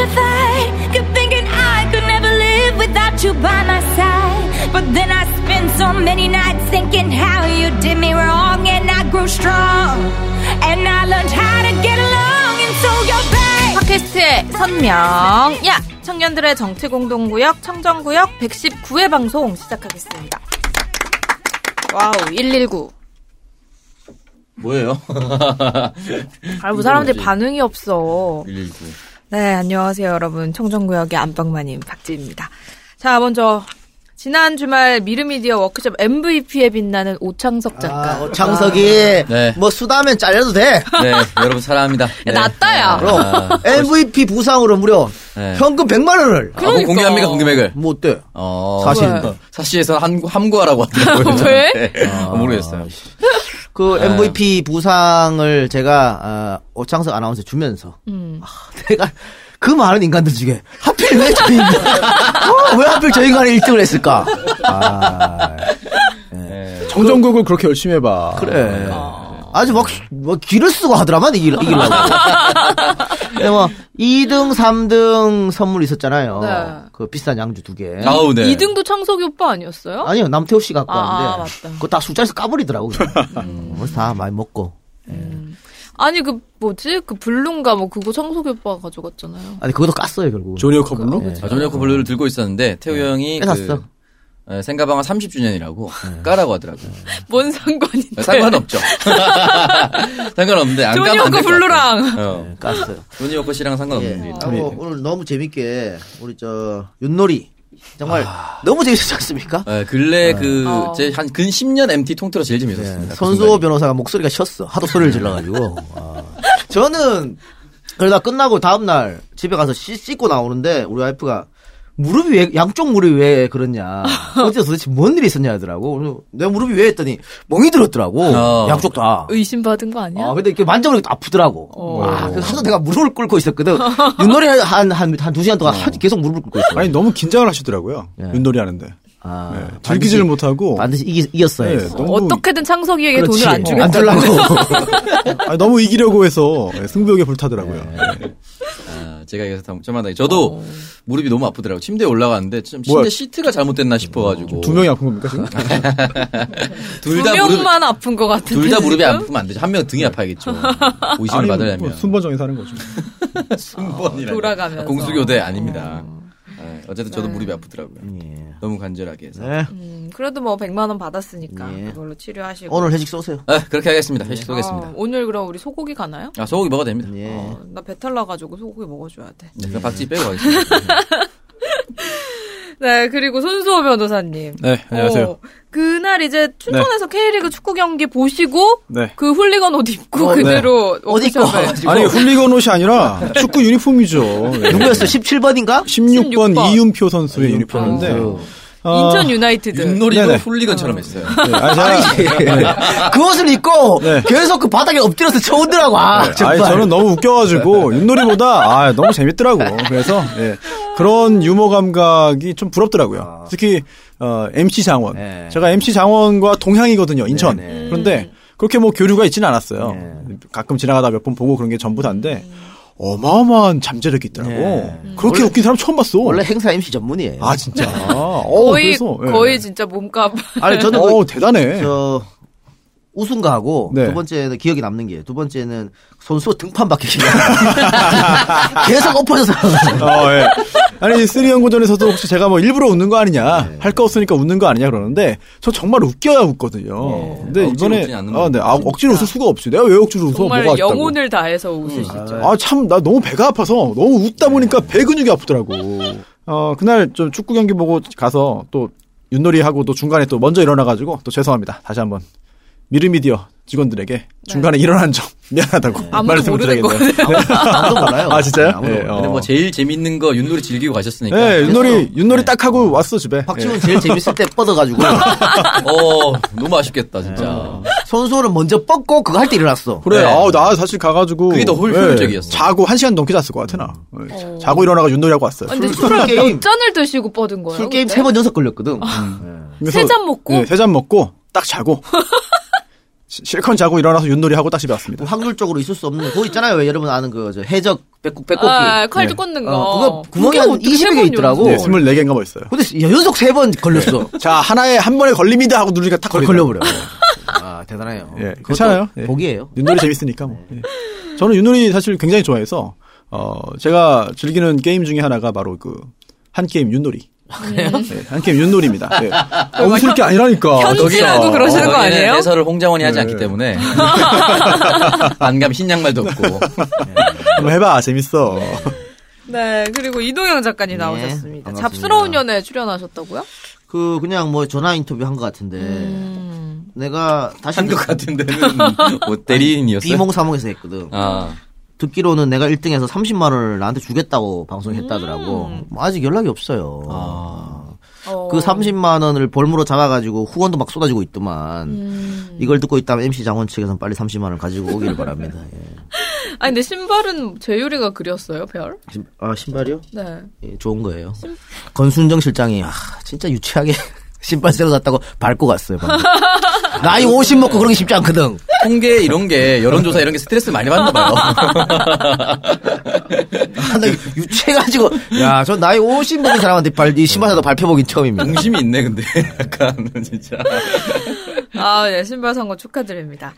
petrified. Kept thinking I could never live without you by my side. But then I spent so many nights thinking how you did me wrong, and I grew strong. And I learned how to get along, and so you're back. 팟캐스트의 선명. 야! 청년들의 정치 공동구역 청정구역 119회 방송 시작하겠습니다. 와우, 119. 뭐예요? 아, 뭐 사람들이 뭐지? 반응이 없어. 119. 네, 안녕하세요, 여러분. 청정구역의 안방마님 박지입니다. 자, 먼저 지난 주말 미르미디어 워크숍 MVP에 빛나는 오창석 작가. 아, 장석이 네. 뭐 수다면 잘려도 돼. 네, 여러분 사랑합니다. 네. 낫다, 야. 그럼 아, MVP 부상으로 무려 네. 현금 100만 원을 아, 공- 공개합니까, 공개맥을? 뭐 어때? 어, 사실 함, 함구하라고 하더라고요. 왜? 네. 어, 모르겠어요. 그 아. MVP 부상을 제가 어, 오창석 아나운서 주면서 음. 아, 내가 그 많은 인간들 중에 하필 왜 저 인간 어, 왜 하필 저 인간이 1등을 했을까? 아, 네. 정정국을 그 렇게 열심히 해봐. 그래. 아 주 막, 뭐, 길을 쓰고 하더라만, 이길, 이기려고. 근데 뭐, 2등, 3등 선물 있었잖아요. 네. 그 비싼 양주 두 개. 아우, 네. 2등도 창석이 오빠 아니었어요? 아니요, 남태호 씨 갖고 아, 왔는데. 아, 맞다. 그거 다 술자리에서 까버리더라고. 음. 그래서 다 많이 먹고. 아니, 그, 뭐지? 그 블룸가 뭐 그거 창석이 오빠가 가져갔잖아요. 아니, 그것도 깠어요, 결국. 조니어커 블루? 아, 조니어커 블루를 들고 있었는데, 태우 형이. 뺏었어. 그, 에, 생가방을 30주년이라고 까라고 하더라고요. 뭔 상관인데? 상관없죠. 상관없는데, 안 까면 조니어커 안될것 블루랑. 어. 네, 깠어요. 조니어커 씨랑 예. 상관없는 일이. 하고 오늘 너무 재밌게, 우리 저, 윷놀이. 정말 너무 재밌었지 않습니까? 네, 근래 그, 어. 제한 근 10년 MT 통틀어 제일 재밌었습니다. 그 손수호 순간이. 변호사가 목소리가 쉬었어. 하도 소리를 질러가지고. 아. 저는 그러다 끝나고 다음날 집에 가서 씻, 씻고 나오는데 우리 와이프가 무릎이 왜 양쪽 무릎이 왜 그러냐 어제 도대체 뭔 일이 있었냐 하더라고 그래서 내가 무릎이 왜 했더니 멍이 들었더라고 어. 양쪽 다 의심받은 거 아니야? 아, 근데 이렇게 만져보니까 아프더라고. 어. 아, 그래서 하도 내가 무릎을 꿇고 있었거든. 윷놀이 한, 한, 한두 시간 동안 하- 계속 무릎을 꿇고 있어. 아니 너무 긴장을 하시더라고요. 예. 윷놀이 하는데. 아, 네, 즐기지를 못하고. 반드시 이기, 이겼어요. 네, 너무, 어떻게든 창석이에게 그렇지. 돈을 안 주겠다. 안 주려고. 아니, 너무 이기려고 해서 승부욕에 불타더라고요. 네. 아, 제가 여기서 다- 저마다 저도 무릎이 너무 아프더라고요. 침대에 올라갔는데 좀 침대 뭐야? 시트가 잘못됐나 싶어가지고 두 명이 아픈 겁니까 지금? 두 둘다 무릎 명만 아픈 것 같은데. 둘 다 무릎이? 아프면 안 되죠. 한 명 등이 아파야겠죠. 의심을 아니, 받으려면 뭐 순번정에서 하는 거죠. 순번이라 돌아가면서. 공수교대 아닙니다. 네, 어쨌든 저도 무릎이 아프더라고요. 예. 너무 간절하게 해서. 네. 음, 그래도 뭐 100만 원 받았으니까 예. 그걸로 치료하시고. 오늘 회식 쏘세요. 네, 그렇게 하겠습니다. 회식 쏘겠습니다. 아, 오늘 그럼 우리 소고기 가나요? 아, 소고기 먹어도 됩니다. 예. 어, 나 배탈 나가지고 소고기 먹어줘야 돼. 네, 그럼 박지 빼고 가겠습니다. 네, 그리고 손수호 변호사님. 네, 안녕하세요. 어, 그날 이제 춘천에서 K리그 축구 경기 보시고 네. 그 훌리건 옷 입고 어, 네. 그대로 어디 입고. 아니 훌리건 옷이 아니라 축구 유니폼이죠. 네. 누구였어? 17번인가? 16번 16번. 이윤표 선수의 유니폼인데. 어, 인천 유나이티드. 윷놀이도. 훌리건처럼 했어요. 네, 아니, 제가, 그 옷을 입고 네. 계속 그 바닥에 엎드려서 쳐오더라고. 아, 아니, 정말. 저는 너무 웃겨가지고 윷놀이보다 아 너무 재밌더라고. 그래서 예, 그런 유머 감각이 좀 부럽더라고요. 특히 어, MC 장원. 네. 제가 MC 장원과 동향이거든요. 인천. 네, 네. 그런데 그렇게 뭐 교류가 있지는 않았어요. 네. 가끔 지나가다 몇 번 보고 그런 게 전부 다인데 어마어마한 잠재력이 있더라고. 네. 그렇게 원래- 웃긴 사람 처음 봤어. 원래 행사 MC 전문이에요. 아 진짜. 어, 거의 그래서, 예. 거의 진짜 몸값. 아니 저는 그, 어 대단해. 저 우승 가고 네. 두 번째는 기억에 남는 게 두 번째는 선수 등판 밖에 기억 계속 엎어져서 어, 예. 아니, 쓰리 연구전에서도 혹시 제가 뭐 일부러 웃는 거 아니냐, 네. 할거 없으니까 웃는 거 아니냐 그러는데, 저 정말 웃겨야 웃거든요. 근데 억지로 이번에, 아, 네, 아, 억지로 웃을 수가 없지. 내가 왜 억지로 웃어? 정말 뭐가 있다고. 영혼을 다해서 웃으시죠. 아, 참, 나 너무 배가 아파서, 너무 웃다 보니까 배 근육이 아프더라고. 어, 그날 좀 축구 경기 보고 가서 또, 윷놀이 하고 또 중간에 또 먼저 일어나가지고, 또 죄송합니다. 다시 한번. 미르미디어 직원들에게 중간에 일어난 점 미안하다고 네. 아무도 모르는 말씀드려야겠네요. 아무도 몰라요. 아, 진짜요? 네, 아무도 예, 몰라요. 어. 근데 뭐 제일 재밌는 거 윷놀이 즐기고 가셨으니까. 네, 윷놀이, 윷놀이 딱 하고 왔어, 집에. 박지훈 예. 제일 재밌을 때 뻗어가지고 어, 너무 아쉽겠다, 진짜. 선수는 먼저 뻗고 그거 할 때 일어났어. 그래, 네. 아우, 나 사실 가가지고. 그게 더 효- 예, 효율적이었어. 자고 한 시간 넘게 잤을 것 같아, 나. 예. 자고 일어나가 윷놀이 하고 왔어요. 아, 근데 술 술을 게임. 몇 잔을 드시고 뻗은 거예요? 술 게임? 세 번 연속 걸렸거든. 그래서- 세잔 먹고? 예, 세잔 먹고, 딱 자고. 시- 실컷 자고 일어나서 윷놀이 하고 딱 집에 왔습니다. 확률적으로 있을 수 없는 거 있잖아요. 왜 여러분 아는 그 저 해적 배꼽 배꼽기. 아, 칼도 네. 꽂는 거. 어, 그거 구멍이 한 어떻게 20여 세개 번이 있더라고. 네, 연속? 24개인가 뭐 있어요. 근데 연속 세번 걸렸어. 자, 하나에 한 번에 걸립니다 하고 누르니까 탁 걸. 걸려버려. 아 대단해요. 예, 괜찮아요. 예. 복이에요. 윷놀이 재밌으니까 뭐. 예. 저는 윷놀이 사실 굉장히 좋아해서 어 제가 즐기는 게임 중에 하나가 바로 그 한게임 윷놀이. 네, 한게임 윷놀이입니다. 예. 어, 웃을 게 아니라니까. 현지라고. 그러시는 거 거기는 아니에요? 해설을 홍장원이 하지 네. 않기 때문에 안감 흰양말도 없고 한번 해봐 재밌어. 네, 그리고 이동영 작가님 네, 나오셨습니다. 반갑습니다. 잡스러운 연애 출연하셨다고요? 그 그냥 뭐 전화 인터뷰 한 것 같은데 음. 내가 다시 한 것 같은 데는 뭐 대리인이었어요. 비몽사몽에서 했거든. 아 듣기로는 내가 1등해서 30만 원을 나한테 주겠다고 방송했다더라고. 음. 뭐 아직 연락이 없어요. 어. 그 30만 원을 볼모로 잡아가지고 후원도 막 쏟아지고 있더만. 음. 이걸 듣고 있다면 MC 장원 측에서는 빨리 30만 원을 가지고 오기를 바랍니다. 예. 아니, 근데 신발은 재율이가 그렸어요, 별? 신- 아 신발이요? 네. 예, 좋은 거예요. 건순정 실장이 아 진짜 유치하게 신발 새로 샀다고 밟고 갔어요. 방금. 나이 50 먹고 그러기 쉽지 않거든. 통계 이런 게 여론조사 이런 게 스트레스 많이 받나 봐요. 아, 나 유치해가지고 야 저 나이 50 먹은 사람한테 발, 이 신발 사다 밟혀보긴 처음입니다. 동심이 있네 근데 약간 진짜. 아, 네, 신발 산 거 축하드립니다.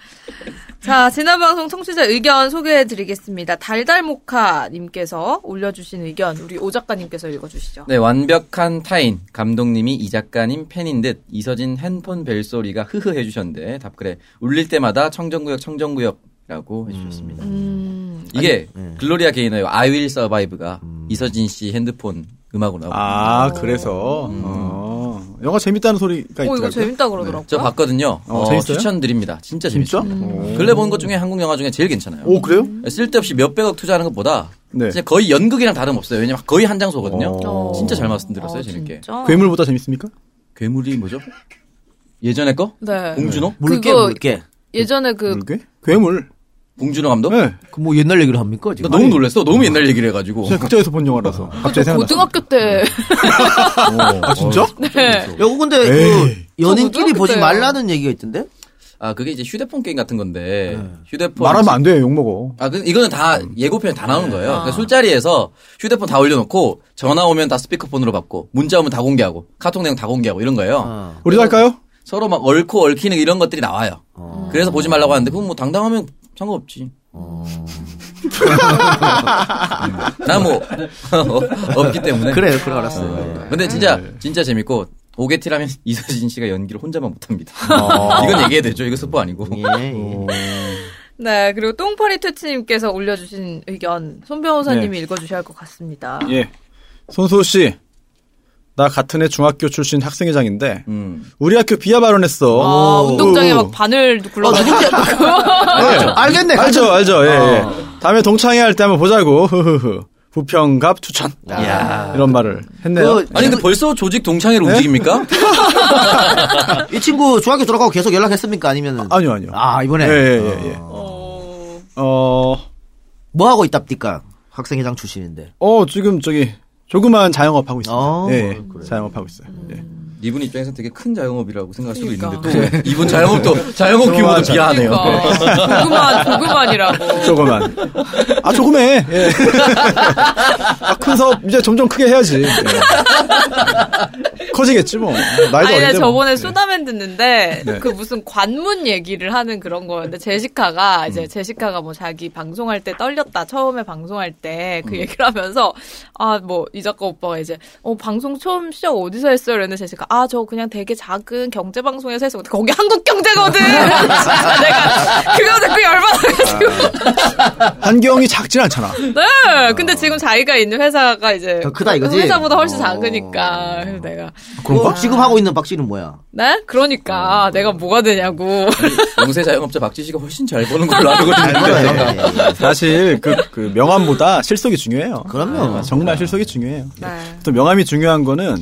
자, 지난 방송 청취자 의견 소개해 드리겠습니다. 달달모카님께서 올려주신 의견, 우리 오 작가님께서 읽어주시죠. 네, 완벽한 타인. 감독님이 이 작가님 팬인 듯 이서진 핸폰 벨소리가 흐흐 해주셨는데 답글에 울릴 때마다 청정구역 청정구역이라고 해주셨습니다. 음, 이게 네. 글로리아 게이너의 I Will Survive가 이서진 씨 핸드폰 음악으로 나오고 아 그래서 어, 영화 재밌다는 소리가 어, 있더라고요. 이거 재밌다 그러더라고요. 저 봤거든요. 어, 어, 재밌어요? 추천드립니다. 진짜 진짜? 재밌어요. 오. 근래 본 것 중에 한국 영화 중에 제일 괜찮아요. 오 그래요? 쓸데없이 몇 백억 투자하는 것보다 네. 진짜 거의 연극이랑 다름없어요. 왜냐면 거의 한 장소거든요. 어. 진짜 잘 말씀드렸어요, 아, 재밌게. 진짜? 괴물보다 재밌습니까? 괴물이 뭐죠? 예전에 거? 네. 봉준호? 물개 그거- 물개. 예전에 그, 물개? 괴물. 봉준호 감독? 네. 그 뭐 옛날 얘기를 합니까 나 지금? 너무 놀랐어. 너무 옛날 얘기를 해가지고. 제가 극장에서 본 영화라서 갑자기 생각났어. 고등학교 때, 아 진짜? 네. 야, 근데. 그 연인끼리 저 보지 말라는 얘기가 있던데? 아, 그게 이제 휴대폰 게임 같은 건데, 네. 휴대폰. 말하면 안 돼요. 욕 먹어. 아, 그, 이거는 다 예고편에 다 나오는 거예요. 아. 그러니까 술자리에서 휴대폰 다 올려놓고, 전화 오면 다 스피커폰으로 받고, 문자 오면 다 공개하고, 카톡 내용 다 공개하고 이런 거예요. 어. 우리도 할까요? 서로 막 얽고 얽히는 이런 것들이 나와요. 그래서 보지 말라고 하는데, 그건 뭐 당당하면 상관없지. 난 뭐, 없기 때문에. 그래요, 그래 알았어요. 근데 진짜, 진짜 재밌고, 오게티라면 이서진 씨가 연기를 혼자만 못합니다. 어. 이건 얘기해야 되죠. 이거 스포 아니고. 예, 예. 네, 그리고 똥파리 퇴치님께서 올려주신 의견, 손 변호사님이 읽어주셔야 할 것 같습니다. 예. 손수호 씨. 나 같은 해 중학교 출신 학생회장인데 음. 우리 학교 비하 발언했어. 아, 오. 운동장에 막 바늘 굴러 다니고. 알겠네. 알죠, 알죠. 예, 예. 어. 다음에 동창회 할 때 한번 보자고. 흐흐흐. 부평갑 추천. 야. 이런 말을 했네요. 그, 아니, 근데 벌써 조직 동창회로 움직입니까? 이 친구 중학교 졸업하고 계속 연락했습니까? 아니면은 아니요, 아니요. 아 이번에 예, 예, 예, 예. 어, 어, 뭐 하고 있답니까? 학생회장 출신인데. 어, 지금 저기 조그만 자영업 하고 있습니다. 어, 예, 예. 그래요. 자영업 하고 있어요. 예. 이분 입장에서 되게 큰 자영업이라고 생각할 수도 그러니까. 있는데 또 이분 자영업도 자영업 규모도 비하하네요. 그러니까. 조그만, 조그만이라고. 조그만. 아, 조그매. 예. 아, 큰 사업 이제 점점 크게 해야지. 예. 커지겠지 뭐. 나이도 아니, 어린데 나 뭐. 저번에 예. 수다맨 듣는데, 네. 그 무슨 관문 얘기를 하는 그런 거였는데, 제시카가, 음. 이제 제시카가 뭐 자기 방송할 때 떨렸다, 처음에 방송할 때 음. 그 얘기를 하면서, 아, 뭐, 이 작가 오빠가 이제, 어, 방송 처음 시작 어디서 했어요? 이랬는데 제시카, 아, 저 그냥 되게 작은 경제 방송에서 했어. 근데 거기 한국 경제거든! 내가, 그거 듣고 열받아가지고. 환경이 작진 않잖아. 네! 근데 지금 자기가 있는 회사가 이제, 더 크다 이거지? 회사보다 훨씬 어. 작으니까. 그래서 내가, 그럼 지금 하고 있는 박씨는 뭐야? 네? 그러니까, 내가 뭐가 되냐고. 영세 자영업자 박지 씨가 훨씬 잘 버는 걸로 알고 잘 있는데. 벌어요. 예, 예. 사실 그, 그 명함보다 실속이 중요해요. 그럼요. 아, 정말 실속이 중요해요. 네. 또 명함이 중요한 거는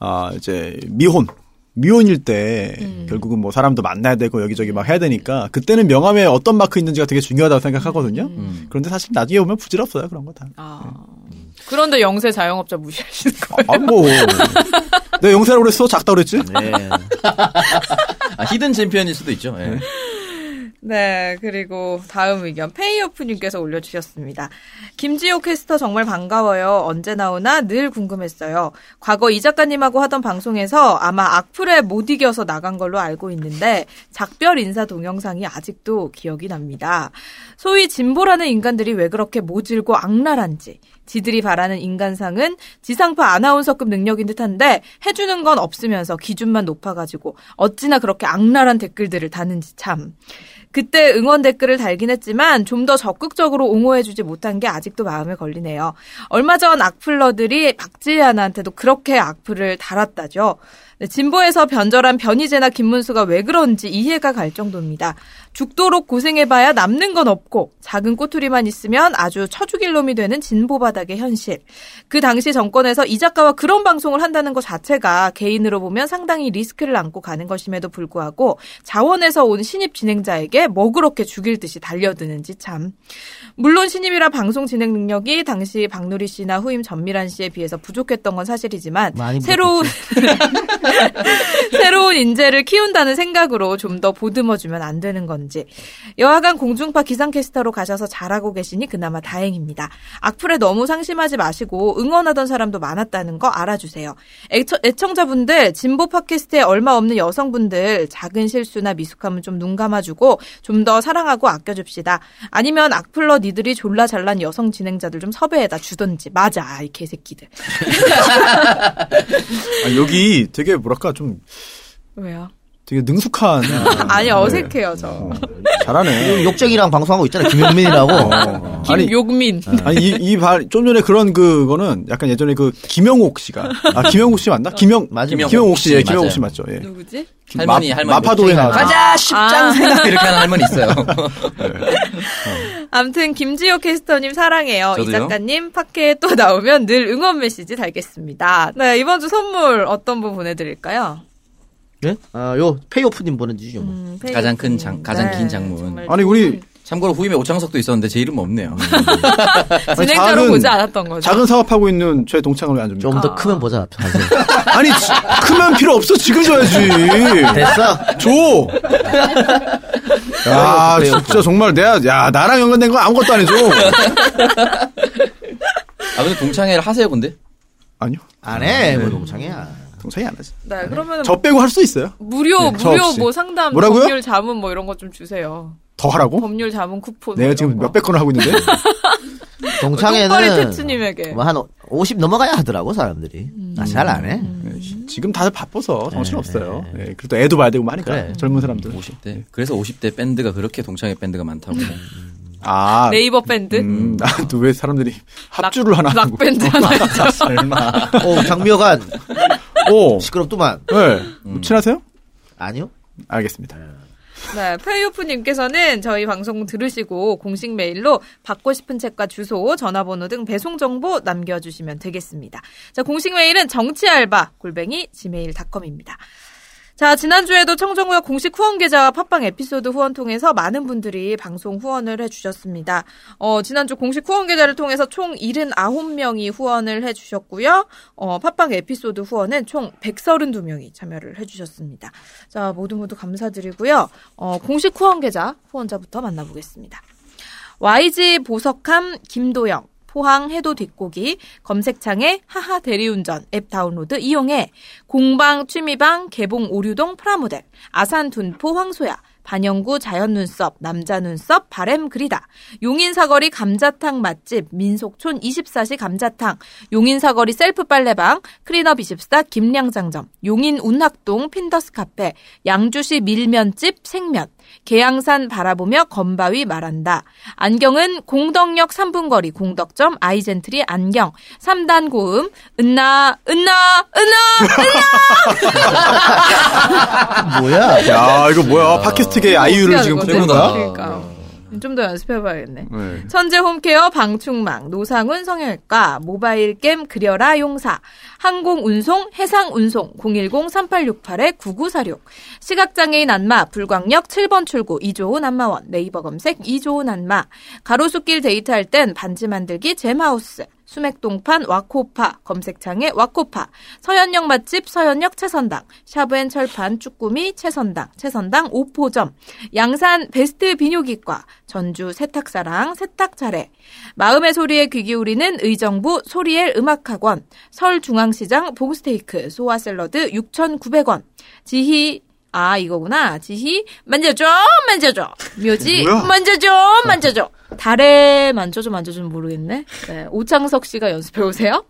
아 이제 미혼 미혼일 때 음. 결국은 뭐 사람도 만나야 되고 여기저기 막 해야 되니까 그때는 명함에 어떤 마크 있는지가 되게 중요하다고 생각하거든요. 음. 그런데 사실 나중에 보면 부질없어요 그런 거 다. 아. 그런데 영세 자영업자 무시하시는 거예요? 아 뭐. 내 영세라고 그랬어? 작다 그랬지? 네. 아, 히든 챔피언일 수도 있죠. 예. 네, 그리고 다음 의견 페이오프님께서 올려주셨습니다. 김지호 캐스터 정말 반가워요. 언제 나오나 늘 궁금했어요. 과거 이 작가님하고 하던 방송에서 아마 악플에 못 이겨서 나간 걸로 알고 있는데 작별 인사 동영상이 아직도 기억이 납니다. 소위 진보라는 인간들이 왜 그렇게 모질고 악랄한지 지들이 바라는 인간상은 지상파 아나운서급 능력인 듯한데 해주는 건 없으면서 기준만 높아가지고 어찌나 그렇게 악랄한 댓글들을 다는지 참. 그때 응원 댓글을 달긴 했지만 좀 더 적극적으로 옹호해주지 못한 게 아직도 마음에 걸리네요. 얼마 전 악플러들이 박지현한테도 그렇게 악플을 달았다죠. 네, 진보에서 변절한 변희재나 김문수가 왜 그런지 이해가 갈 정도입니다. 죽도록 고생해봐야 남는 건 없고 작은 꼬투리만 있으면 아주 처죽일 놈이 되는 진보 바닥의 현실. 그 당시 정권에서 이 작가와 그런 방송을 한다는 것 자체가 개인으로 보면 상당히 리스크를 안고 가는 것임에도 불구하고 자원에서 온 신입 진행자에게 뭐 그렇게 죽일 듯이 달려드는지 참. 물론 신입이라 방송 진행 능력이 당시 박누리 씨나 후임 전미란 씨에 비해서 부족했던 건 사실이지만 새로운 새로운 인재를 키운다는 생각으로 좀 더 보듬어주면 안 되는 건지. 여하간 공중파 기상캐스터로 가셔서 잘하고 계시니 그나마 다행입니다. 악플에 너무 상심하지 마시고 응원하던 사람도 많았다는 거 알아주세요. 애처, 애청자분들, 진보 팟캐스트에 얼마 없는 여성분들 작은 실수나 미숙함은 좀 눈 감아주고 좀 더 사랑하고 아껴줍시다. 아니면 악플러 니들이 졸라 잘난 여성 진행자들 좀 섭외해다 주던지. 맞아, 이 개새끼들. 아, 여기 되게 뭐랄까 좀 왜요? 되게 능숙한 아니 네. 어색해요 저. 어, 잘하네. 욕쟁이랑 방송하고 있잖아. 김용민이라고. 어. 아니 김욕민. 아니 이이좀 전에 그런 그거는 약간 예전에 그 김영옥 씨가 아 김영옥 씨 맞나? 김영 맞아. 김영옥 김영옥 씨, 예, 씨, 김영옥. 씨 맞죠? 예. 누구지? 할머니 마- 할머니 마파도에 나왔죠. 가자 십장 생각 이렇게 하는 할머니 있어요. 아무튼 김지호 캐스터님 사랑해요. 이 저도요. 작가님 팟캐에 또 나오면 늘 응원 메시지 달겠습니다. 네 이번 주 선물 어떤 분 보내드릴까요? 예? 아, 요 페이오프님 보내주시죠. 뭐. 음, 가장 큰. 장- 가장 긴 장문. 아니 우리 참고로 후임에 오창석도 있었는데 제 이름 없네요. 진행자로 작은- 보지 않았던 거죠. 작은 사업하고 있는 제 동창을 왜안 줍니까? 좀더 크면 보자. 아니 지- 크면 필요 없어 지금 줘야지. 됐어? 줘. 야 진짜 정말 내가 야 나랑 연관된 거 아무것도 안 해줘. 아 근데 동창회를 하세요 근데? 아니요 안 해. 뭐 농창이야. 동창이 안 하지. 네 그러면 저 빼고 할 수 있어요. 무료 네, 저 무료. 뭐 상담 뭐라고요? 법률 자문 뭐 이런 거좀 주세요. 더 하라고? 법률 자문 쿠폰. 내가 뭐 지금 이런 거. 몇백 건을 하고 있는데. 동창회는. 뭐 한 50 넘어가야 하더라고 사람들이. 아, 잘 안 해. 네, 지금 다들 바빠서 정신 네, 없어요. 네, 그래도 애도 봐야 되고 많으니까 그래. 젊은 사람들. 50대. 그래서 50대 밴드가 그렇게 동창회 밴드가 많다고. 아, 네이버 밴드. 음, 나도 왜 사람들이 합주를 하나 하고. 락 밴드 하나. 설마. 어, 장미여관 오, 시끄럽더만. 네. 뭐 친하세요? 아니요? 알겠습니다. 네, 페이오프님께서는 저희 방송 들으시고 공식 메일로 받고 싶은 책과 주소, 전화번호 등 배송 정보 남겨주시면 되겠습니다. 자, 공식 메일은 정치알바 골뱅이 gmail.com입니다. 자, 지난주에도 청정구역 공식 후원 계좌와 팟빵 에피소드 후원 통해서 많은 분들이 방송 후원을 해주셨습니다. 어, 지난주 공식 후원 계좌를 통해서 총 79명이 후원을 해주셨고요. 어, 팟빵 에피소드 후원은 총 132명이 참여를 해주셨습니다. 자, 모두 모두 감사드리고요. 어, 공식 후원 계좌 후원자부터 만나보겠습니다. YG 보석함 김도영 포항 해도 뒷고기 검색창에 하하 대리운전 앱 다운로드 이용해 공방 취미방 개봉 오류동 프라모델 아산 둔포 황소야 반영구 자연 눈썹 남자 눈썹 바램 그리다 용인 사거리 감자탕 맛집 민속촌 24시 감자탕 용인 사거리 셀프 빨래방 클린업 24 김량장점 용인 운학동 핀더스 카페 양주시 밀면집 생면 계양산 바라보며 건바위 말한다. 안경은 공덕역 3분 거리 공덕점 아이젠트리 안경 3단 고음 은나 은나 은나 뭐야? 야, 이거 뭐야. 팟캐스트계 아이유를 지금 하는 거야. 거지? 그러니까 좀더 연습해봐야겠네. 네. 천재 홈케어 방충망, 노상훈 성형외과, 모바일 게임 그려라 용사, 항공 운송, 해상 운송, 010-3868-9946, 시각장애인 안마, 불광역 7번 출구, 이조은 안마원, 네이버 검색 이조은 안마, 가로수길 데이트할 땐 반지 만들기 잼하우스, 수맥동판 와코파 검색창에 와코파. 서현역 맛집 서현역 채선당. 샤브앤 철판 쭈꾸미 채선당 채선당 오포점. 양산 베스트 비뇨기과 전주 세탁사랑 세탁차례. 마음의 소리에 귀 기울이는 의정부 소리엘 음악학원. 서울중앙시장 보그스테이크 소화샐러드 6,900원. 지희 아 이거구나. 지희 만져줘 만져줘. 묘지? 만져줘 만져줘 달에 만져줘 만져줘는 모르겠네. 네, 오창석 씨가 연습해 오세요.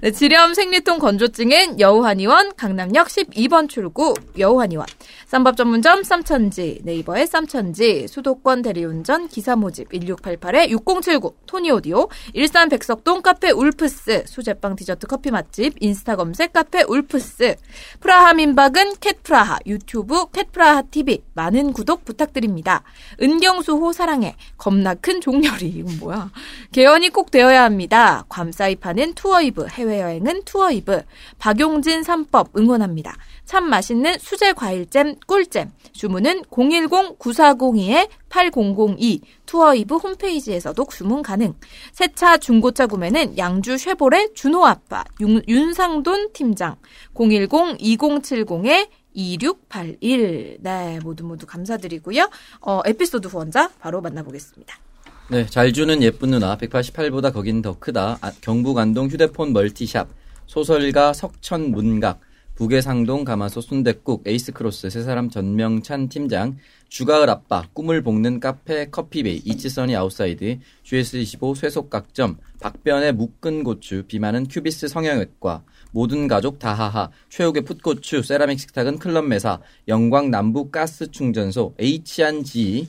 네, 지렴 생리통 건조증엔 여우한의원 강남역 12번 출구 여우한의원. 쌈밥 전문점 쌈천지 네이버에 쌈천지 수도권 대리운전 기사 모집 1688에 6079 토니오디오 일산 백석동 카페 울프스 수제빵 디저트 커피 맛집 인스타 검색 카페 울프스. 프라하 민박은 캣프라하 유튜브 캣프라하 TV 많은 구독 부탁드립니다. 은경수호 사랑해. 겁나 큰 종렬이 이건 뭐야? 개연이 꼭 되어야 합니다. 괌사이 파는 투어이브 해외여행은 투어이브 박용진 3법 응원합니다. 참 맛있는 수제 과일잼 꿀잼 주문은 010-9402-8002 투어이브 홈페이지에서도 주문 가능 새차 중고차 구매는 양주 쉐보레 준호 아빠 윤, 윤상돈 팀장 010-2070에 2681. 네, 모두 모두 감사드리고요. 어, 에피소드 후원자 바로 만나보겠습니다. 네, 잘 주는 예쁜 누나. 188보다 거긴 더 크다. 아, 경북 안동 휴대폰 멀티샵. 소설가 석천 문각. 북해상동 가마솥 순댓국 에이스크로스 세사람 전명찬 팀장 주가을 아빠 꿈을 볶는 카페 커피베이 이치선이 아웃사이드 GS25 쇠속각점 박변의 묶은 고추 비만은 큐비스 성형외과 모든 가족 다하하 최욱의 풋고추 세라믹 식탁은 클럽메사 영광 남부 가스 충전소 H&G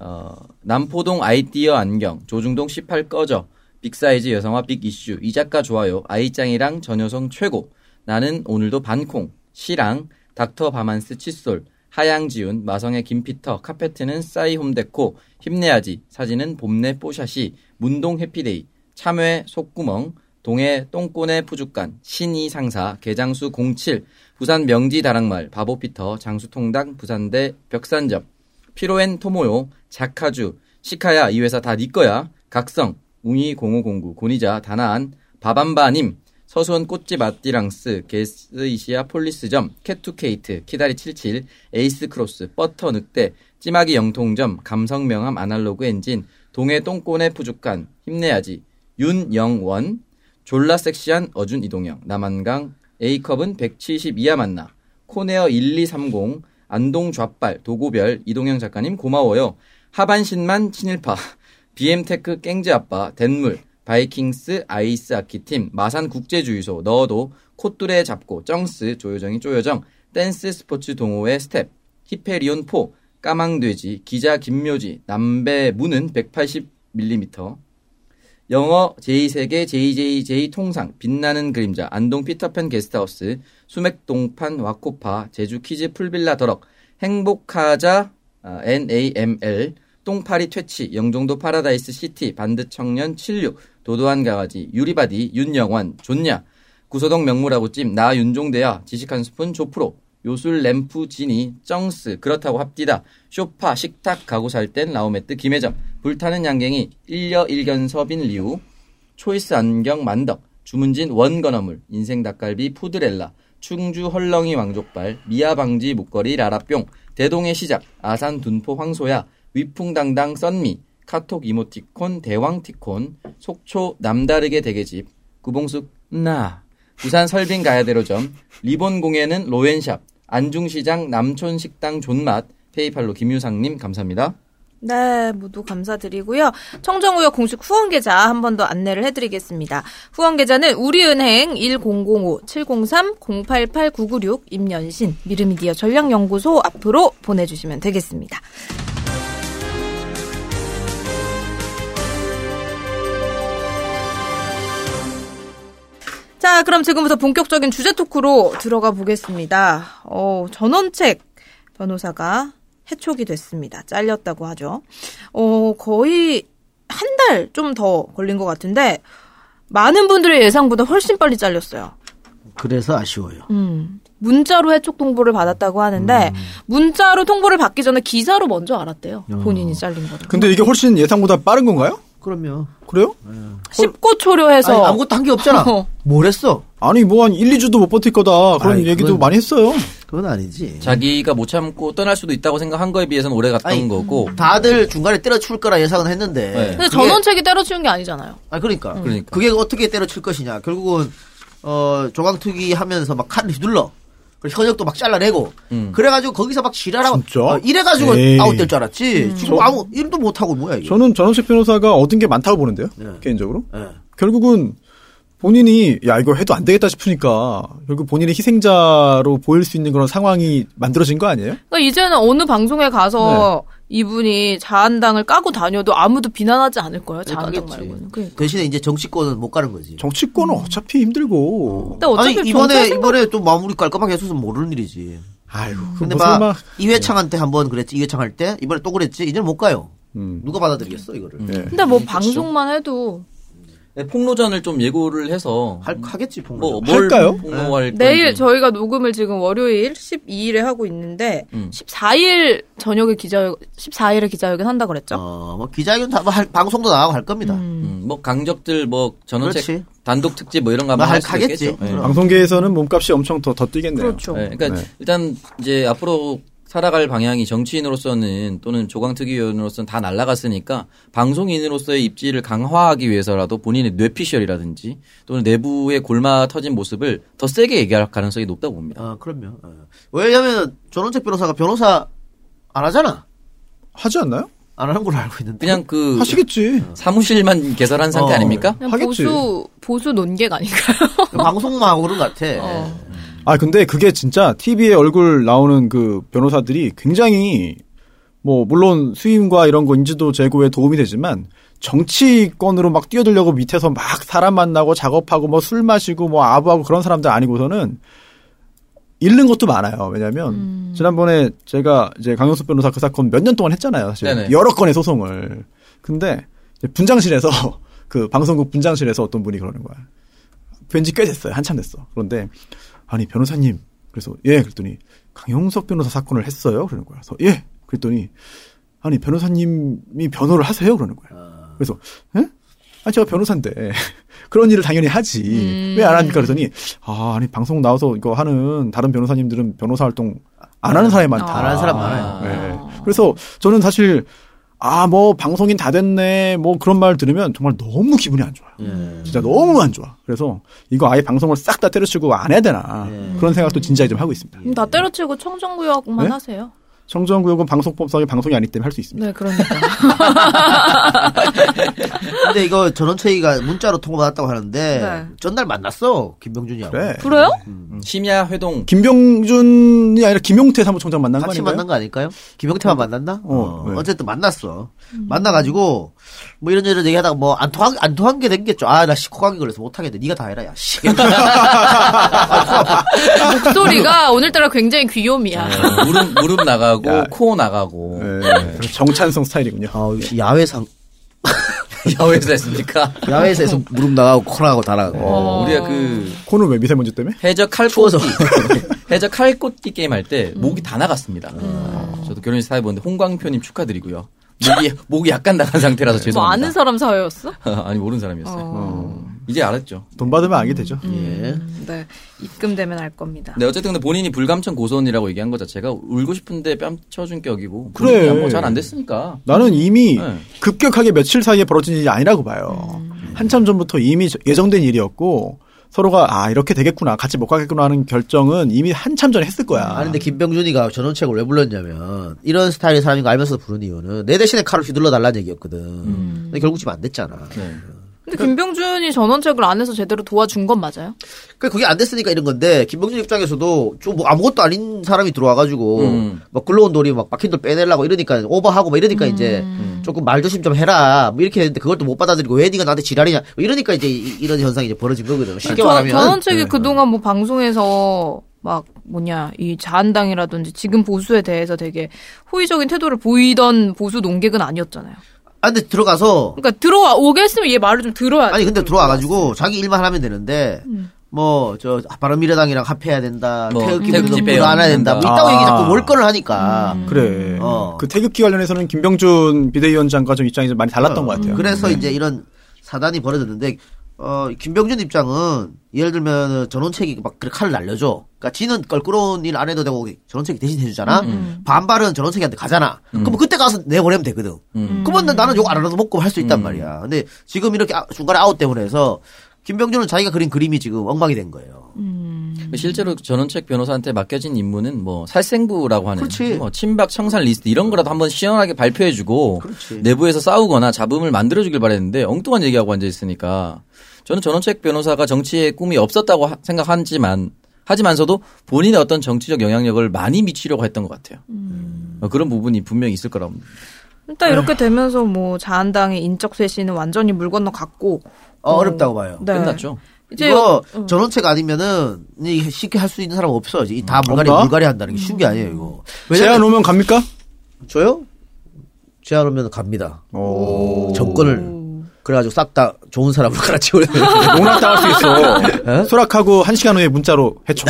어, 남포동 아이디어 안경, 조중동 18 꺼져, 빅사이즈 여성화 빅 이슈, 이 작가 좋아요, 아이짱이랑 전여성 최고, 나는 오늘도 반콩, 시랑, 닥터 바만스 칫솔, 하양지훈, 마성의 김피터, 카페트는 싸이 홈데코, 힘내야지, 사진은 봄내 뽀샤시, 문동 해피데이, 참외 속구멍, 동해 똥꼬네 푸죽간, 신이 상사, 개장수 07, 부산 명지 다락말, 바보피터, 장수통당, 부산대 벽산점, 피로엔 토모요, 자카주, 시카야 이 회사 다 니 거야, 각성, 웅이 0509, 고니자, 다나안, 바밤바님, 서수원 꽃집 아띠랑스, 게스이시아 폴리스점, 캣투케이트, 키다리 77, 에이스 크로스, 버터 늑대, 찌마기 영통점, 감성명함 아날로그 엔진, 동해 똥꼬네 푸죽간, 힘내야지, 윤영원, 졸라 섹시한 어준 이동영, 남한강, A컵은 172야 만나, 코네어 1230, 안동 좌빨, 도고별, 이동영 작가님 고마워요. 하반신만 친일파, BM테크 깽지 아빠, 덴물, 바이킹스 아이스 아키팀, 마산 국제주유소, 넣어도, 콧뚜레 잡고, 정스, 조효정이 쪼여정, 댄스 스포츠 동호회 스텝, 히페리온 포, 까망돼지, 기자 김묘지, 남배 문은 180mm, 영어 제2세계 JJJ 통상 빛나는 그림자 안동 피터팬 게스트하우스 수맥동판 와코파 제주 키즈 풀빌라 더럭 행복하자 아, NAML 똥파리 퇴치 영종도 파라다이스 시티 반드청년 76 도도한 강아지 유리바디 윤영환 좋냐 구소동 명물하고 찜 나 윤종대야 지식 한 스푼 조프로 요술 램프 지니 정스 그렇다고 합디다. 쇼파 식탁 가구 살 땐 라오메트 김혜정. 불타는 양갱이 일려 일견 서빈 리우 초이스 안경 만덕 주문진 원건어물 인생 닭갈비 푸드렐라 충주 헐렁이 왕족발 미아방지 목걸이 라라뿅 대동의 시작 아산 둔포 황소야 위풍당당 썬미 카톡 이모티콘 대왕티콘 속초 남다르게 대게집 구봉숙 나 부산 설빈 가야대로점 리본 공예는 로엔샵 안중시장 남촌식당 존맛 페이팔로 김유상님 감사합니다. 네, 모두 감사드리고요. 청정구역 공식 후원 계좌 한 번 더 안내를 해드리겠습니다. 후원 계좌는 우리은행 1005-703-088-996 임연신 미르미디어 전략연구소 앞으로 보내주시면 되겠습니다. 자, 그럼 지금부터 본격적인 주제 토크로 들어가 보겠습니다. 어, 전원책 변호사가 해촉이 됐습니다. 잘렸다고 하죠. 어, 거의 한 달 좀 더 걸린 것 같은데, 많은 분들의 예상보다 훨씬 빨리 잘렸어요. 그래서 아쉬워요. 음. 문자로 해촉 통보를 받았다고 하는데, 문자로 통보를 받기 전에 기사로 먼저 알았대요. 본인이 잘린 거를. 근데 이게 훨씬 예상보다 빠른 건가요? 그럼요. 그래요? 쉽고 초려해서 아니, 아무것도 한 게 없잖아. 어. 뭘 했어? 아니 뭐 한 1, 2주도 못 버틸 거다 그런 아이, 얘기도 그건- 많이 했어요. 그건 아니지. 자기가 못 참고 떠날 수도 있다고 생각한 거에 비해서는 오래 갔던 아니, 거고. 다들 중간에 때려칠 거라 예상은 했는데. 네. 근데 그게- 전원책이 때려치운 게 아니잖아요. 아 그러니까. 그러니까. 그게 어떻게 때려칠 것이냐. 결국은 어 조강투기 하면서 막 칼을 휘둘러. 그리고 현역도 막 잘라내고. 음. 그래가지고 거기서 막 지랄하고. 진짜? 어, 이래가지고 에이. 아웃될 줄 알았지. 지금 아무 일도 못하고 뭐야 이게. 저는 전원책 변호사가 얻은 게 많다고 보는데요. 네. 개인적으로. 예. 결국은 본인이 야 이거 해도 안 되겠다 싶으니까 결국 본인이 희생자로 보일 수 있는 그런 상황이 만들어진 거 아니에요? 그러니까 이제는 어느 방송에 가서 이분이 자한당을 까고 다녀도 아무도 비난하지 않을 거예요. 자한당. 말고는. 그러니까. 대신에 이제 정치권은 못 가는 거지. 정치권은 어차피 힘들고. 근데 어차피 아니 이번에 생각- 이번에 또 마무리 깔끔하게 해서는 모르는 일이지. 아유, 근데 무슨 막막 이회창한테 한번 그랬지. 이회창 할 때 이번에 또 그랬지. 이제는 못 가요. 음. 누가 받아들이겠어 이거를. 예. 근데 뭐 방송만 해도 네, 폭로전을 좀 예고를 해서 할 하겠지 폭로. 뭐뭘 할까요? 폭로할 내일. 저희가 녹음을 지금 월요일 12일에 하고 있는데 음. 14일 저녁에 기자 14일에 기자회견 한다 그랬죠. 어 뭐 기자회견 다 할, 방송도 나가고 할 겁니다. 음, 뭐 강적들 뭐 전원책 그렇지. 단독 특집 뭐 이런 거뭐 할- 하겠지. 있겠죠. 네. 그럼. 방송계에서는 몸값이 엄청 더, 더 뛰겠네요. 그렇죠. 네, 그러니까 네. 일단 이제 앞으로 살아갈 방향이 정치인으로서는 또는 조강특위위원으로서는 다 날라갔으니까 방송인으로서의 입지를 강화하기 위해서라도 본인의 뇌피셜이라든지 또는 내부의 골마 터진 모습을 더 세게 얘기할 가능성이 높다고 봅니다. 아 그럼요. 어. 왜냐면 전원책 변호사가 변호사 안 하잖아. 하지 않나요? 안 하는 걸로 알고 있는데. 그냥 그 하시겠지. 사무실만 개설한 상태 어. 아닙니까? 하겠지. 보수 보수 논객 아닌가요? 방송만 하고 그런 것 같아. 어. 아, 근데 그게 진짜 TV에 얼굴 나오는 그 변호사들이 굉장히 뭐, 물론 수임과 이런 거 인지도 제고에 도움이 되지만 정치권으로 막 뛰어들려고 밑에서 막 사람 만나고 작업하고 뭐 술 마시고 뭐 아부하고 그런 사람들 아니고서는 잃는 것도 많아요. 왜냐면 지난번에 제가 이제 강용수 변호사 그 사건 몇 년 동안 했잖아요. 사실 네네. 여러 건의 소송을. 근데 분장실에서 그 방송국 분장실에서 어떤 분이 그러는 거야. 왠지 꽤 됐어요. 한참 됐어. 그런데 아니 변호사님 그래서 예 그랬더니 강용석 변호사 사건을 했어요. 그러는 거야. 그래서 예 그랬더니 아니 변호사님이 변호를 하세요. 그러는 거야. 그래서 예? 아 제가 변호사인데 그런 일을 당연히 하지 왜안 합니까? 그랬더니 아 아니 방송 나와서 이거 하는 다른 변호사님들은 변호사 활동 안 하는 사람이 많다. 안 하는 사람 많아요. 예. 그래서 저는 사실 아 뭐 방송인 다 됐네 뭐 그런 말 들으면 정말 너무 기분이 안 좋아요. 예. 진짜 너무 안 좋아. 그래서 이거 아예 방송을 싹 다 때려치고 안 해야 되나 예. 그런 생각도 진지하게 좀 하고 있습니다. 다 때려치고 청정구역만 네? 하세요. 청정구역은 방송법상의 방송이 아니기 때문에 할 수 있습니다. 네, 그러니까. 근데 이거 전원체의가 문자로 통보받았다고 하는데 네. 전날 만났어 김병준이하고. 그래. 그래요? 음, 심야 회동 김병준이 아니라 김용태 사무총장 만난 거 같이 아닌가요? 만난 거 아닐까요? 김영태만 만났나? 어, 어, 네. 어쨌든 만났어. 만나가지고 뭐 이런저런 얘기하다가 뭐안 통한 안 통한 게 된겠죠. 아나 코감기 걸려서 못 하겠네. 네가 다 해라 야. 씨. 목소리가 오늘따라 굉장히 귀요미야. 어, 무릎 무릎 나가고 야. 코 나가고 네. 정찬성 스타일이군요. 아, 야외상 야외에서 했습니까? 야외에서 무릎 나가고 코 나가고 다 나가고. 어, 우리가 그 코는 왜 미세먼지 때문에? 해적 칼꽃기 추워서. 해적 칼꽃기 게임 할때 목이 다 나갔습니다. 어, 저도 결혼식 사회 보는데 홍광표님 축하드리고요. 목이 목이 약간 나간 상태라서 뭐 죄송합니다. 아는 사람 사회였어? 아니 모르는 사람이었어요. 어, 이제 알았죠. 돈 받으면 알게 되죠. 예. 네. 입금되면 알 겁니다. 네 어쨌든 근데 본인이 불감청 고소원이라고 얘기한 것 자체가 울고 싶은데 뺨 쳐준 격이고 그래. 뭐잘 안 됐으니까. 나는 이미 네. 급격하게 며칠 사이에 벌어진 일이 아니라고 봐요. 한참 전부터 이미 예정된 일이었고 서로가 아 이렇게 되겠구나 같이 못 가겠구나 하는 결정은 이미 한참 전에 했을 거야. 아니 근데 김병준이가 전원책을 왜 불렀냐면 이런 스타일의 사람인 거 알면서 부른 이유는 내 대신에 칼을 휘둘러 달라는 얘기였거든. 근데 결국 지금 안 됐잖아. 네. 근데 김병준이 전원책을 안 해서 제대로 도와준 건 맞아요? 그 그게 안 됐으니까 이런 건데 김병준 입장에서도 좀 뭐 아무것도 아닌 사람이 들어와가지고 음. 막 굴러온 돌이 막 박힌 돌 빼내려고 이러니까 오버하고 막 이러니까 이제 조금 말 조심 좀 해라 뭐 이렇게 했는데 그걸 또 못 받아들이고 왜 네가 나한테 지랄이냐 뭐 이러니까 이제 이- 이런 현상이 이제 벌어진 거거든. 쉽게 저, 말하면 전원책이 네. 그동안 뭐 방송에서 막 뭐냐 이 자한당이라든지 지금 보수에 대해서 되게 호의적인 태도를 보이던 보수 농객은 아니었잖아요. 아 근데 들어가서 그러니까 들어와 오게 했으면 얘 말을 좀 들어야 아니 근데 들어와가지고 자기 일만 하면 되는데 뭐저 바른미래당이랑 합해야 된다. 뭐, 태극기 태극기 불안 해야 된다. 뭐 이따고 된다. 얘기 자꾸 아. 몰건을 하니까. 그래. 어. 그 태극기 관련해서는 김병준 비대위원장과 좀 입장이 좀 많이 달랐던 것 같아요. 그래서 네. 이제 이런 사단이 벌어졌는데 어 김병준 입장은 예를 들면 전원책이 막 그렇게 칼을 날려줘. 그러니까 지는 껄끄러운 일 안 해도 되고 전원책이 대신 해주잖아. 반발은 전원책이한테 가잖아. 그럼 그때 가서 내보내면 되거든. 그러면 나는 욕 안 하나도 먹고 할 수 있단 말이야. 근데 지금 이렇게 아- 중간에 아웃 때문에 해서 김병준은 자기가 그린 그림이 지금 엉망이 된 거예요. 실제로 전원책 변호사한테 맡겨진 임무는 뭐 살생부라고 하는 그렇지. 뭐 친박 청산 리스트 이런 거라도 한번 시원하게 발표해주고 그렇지. 내부에서 싸우거나 잡음을 만들어주길 바랬는데 엉뚱한 얘기하고 앉아 있으니까 저는 전원책 변호사가 정치에 꿈이 없었다고 하- 생각하지만 하지만서도 본인의 어떤 정치적 영향력을 많이 미치려고 했던 것 같아요. 어, 그런 부분이 분명히 있을 거라고. 봅니다. 일단 이렇게 되면서 뭐 자한당의 인적 쇄신은 완전히 물 건너 갔고 어, 어 렵다고 봐요. 네. 끝났죠. 이제 이거 어. 전원책 아니면은 이 쉽게 할 수 있는 사람 없어. 이다 물갈이 없나? 물갈이 한다는 게 쉬운 게 아니에요 이거. 제안 오면 갑니까? 저요? 제안 오면 갑니다. 오. 정권을 그래가지고 싹 다 좋은 사람으로 갈아치워야 돼. 농락 당할 수 있어. 소락하고 한 시간 후에 문자로 해촉.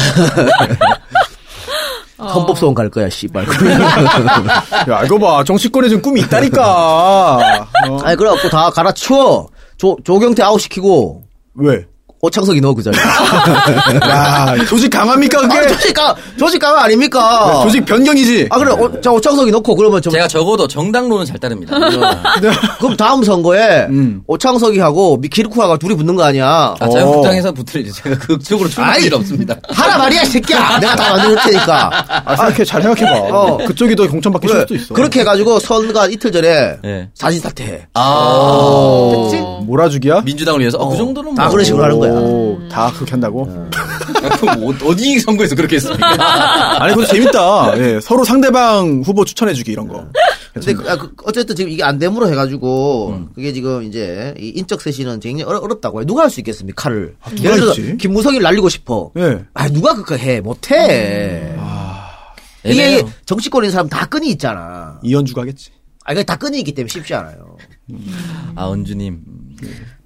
헌법소원 갈 거야, 씨발. 야, 이거 봐. 정치권에 좀 꿈이 있다니까. 어. 아니 그래갖고 다 갈아치워. 조 조경태 아웃시키고 왜? 오창석이 넣어 그 자리에. 야, 조직 강합니까, 그게? 아, 조직 강 조직 강 아닙니까? 조직 변경이지? 아 그래, 오, 자 오창석이 넣고 그러면 좀 제가 적어도 정당론은 잘 따릅니다. 그럼 다음 선거에 음. 오창석이 하고 미키르쿠아가 둘이 붙는 거 아니야? 아, 자유한국당에서 붙을 제가 극적으로 출마할. 일 없습니다. 하라 말이야, 이 새끼야. 내가 다 만들 테니까. 아, 생각해, 잘 생각해봐. 어. 그쪽이 더 공천받기 그래, 쉬울 수도 있어. 그렇게 해가지고 선거 이틀 전에 네. 사진 사퇴해. 아. 됐지? 몰아주기야? 민주당을 위해서 어, 그 정도는 다 뭐. 그런 식으로 하는 거야. 오, 다 그렇게 한다고? 그럼 어- 어디 선거에서 그렇게 했습니까? 아니, 그거 재밌다. 예, 서로 상대방 후보 추천해주기, 이런 거. 근데 그- 아, 그- 어쨌든 지금 이게 안 되므로 해가지고 그게 지금 이제 이 인적 쇄신은 굉장히 어렵, 어렵다고 해. 누가 할 수 있겠습니까? 칼을. 누가 예를 들어서 있지? 김무성이를 날리고 싶어. 예. 아 누가 그거 해? 못해. 이게 애매해요. 정치권에 있는 사람 다 끈이 있잖아. 이현주 가겠지. 아 이게 다 끈이 있기 때문에 쉽지 않아요. 아, 은주님.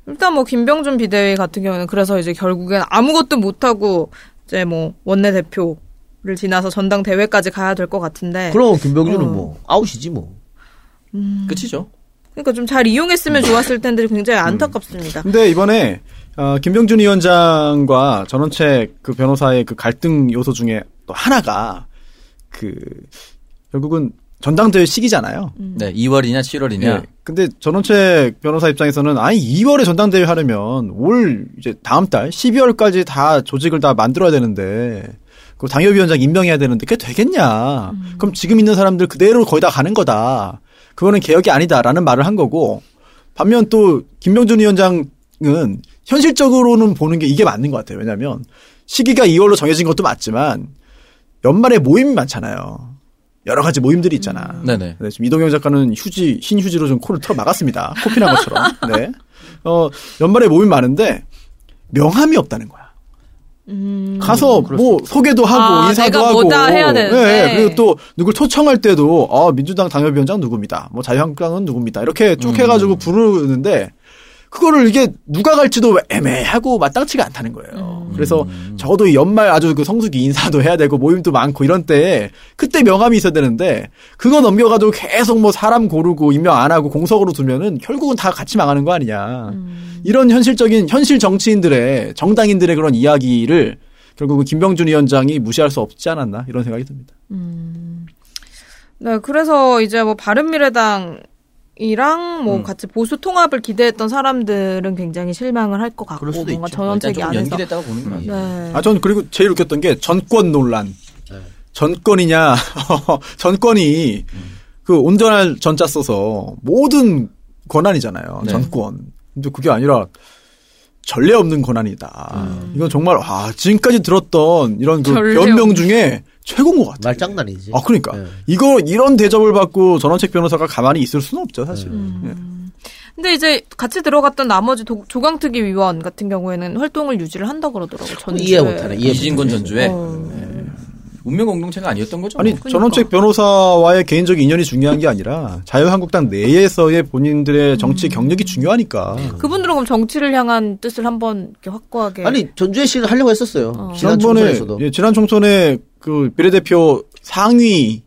일단 뭐 김병준 비대위 같은 경우는 그래서 이제 결국엔 아무것도 못하고 이제 뭐 원내 대표를 지나서 전당 대회까지 가야 될 것 같은데. 그럼 김병준은 어. 뭐 아웃이지 뭐. 끝이죠. 그러니까 좀 잘 이용했으면 좋았을 텐데 굉장히 안타깝습니다. 근데 이번에, 어, 김병준 위원장과 전원책 그 변호사의 그 갈등 요소 중에 또 하나가, 그, 결국은 전당대회 시기잖아요. 네, 2월이냐 7월이냐. 예. 근데 전원책 변호사 입장에서는 아니 2월에 전당대회 하려면 올 이제 다음 달 12월까지 다 조직을 다 만들어야 되는데 그 당협위원장 임명해야 되는데 그게 되겠냐? 그럼 지금 있는 사람들 그대로 거의 다 가는 거다. 그거는 개혁이 아니다라는 말을 한 거고 반면 또 김병준 위원장은 현실적으로는 보는 게 이게 맞는 것 같아요. 왜냐하면 시기가 2월로 정해진 것도 맞지만 연말에 모임이 많잖아요. 여러 가지 모임들이 있잖아. 네네. 네, 지금 이동영 작가는 휴지, 흰 휴지로 좀 코를 틀어 막았습니다. 코피 난 것처럼. 네. 어, 연말에 모임 많은데, 명함이 없다는 거야. 가서 뭐 소개도 하고 아, 인사도 내가 하고 뭐다 해야 되는데. 네, 그리고 또 누굴 초청할 때도 아 민주당 당협위원장 누굽니다 뭐 자유한국당은 누굽니다 이렇게 쭉 해가지고 부르는데 그거를 이게 누가 갈지도 애매하고 마땅치가 않다는 거예요. 그래서 적어도 이 연말 아주 그 성수기 인사도 해야 되고 모임도 많고 이런 때에 그때 명함이 있어야 되는데 그거 넘겨가지고 계속 뭐 사람 고르고 임명 안 하고 공석으로 두면은 결국은 다 같이 망하는 거 아니냐. 이런 현실적인 현실 정치인들의 정당인들의 그런 이야기를 결국은 김병준 위원장이 무시할 수 없지 않았나 이런 생각이 듭니다. 네, 그래서 이제 뭐 바른미래당 이랑 뭐 음. 같이 보수 통합을 기대했던 사람들은 굉장히 실망을 할 것 같고 그럴 수도 뭔가 있죠. 전원책이 안에서 연기됐다고 보는 거 같아요. 네. 아, 전 그리고 제일 웃겼던 게 전권 논란. 네. 전권이냐, 전권이 그 온전할 전자 써서 모든 권한이잖아요. 네. 전권. 근데 그게 아니라 전례 없는 권한이다. 이건 정말, 아, 지금까지 들었던 이런 그 변명 없는. 중에 최고인 것 같아요. 말장난이지. 아, 그러니까. 네. 이거, 이런 대접을 받고 전원책 변호사가 가만히 있을 수는 없죠, 사실. 예. 근데 이제 같이 들어갔던 나머지 도- 조강특위 위원 같은 경우에는 활동을 유지를 한다 그러더라고요. 전주에. 이해 못하네. 이해 이진곤 못하네. 전주에 어. 운명 공동체가 아니었던 거죠. 아니 뭐. 전원책 변호사와의 개인적인 인연이 중요한 게 아니라 자유한국당 내에서의 본인들의 정치 경력이 중요하니까. 그분들은 그럼 정치를 향한 뜻을 한번 이렇게 확고하게. 아니 전주현 씨는 하려고 했었어요. 지난 지난번에 총선에서도 예, 지난 총선에 그 비례대표 상위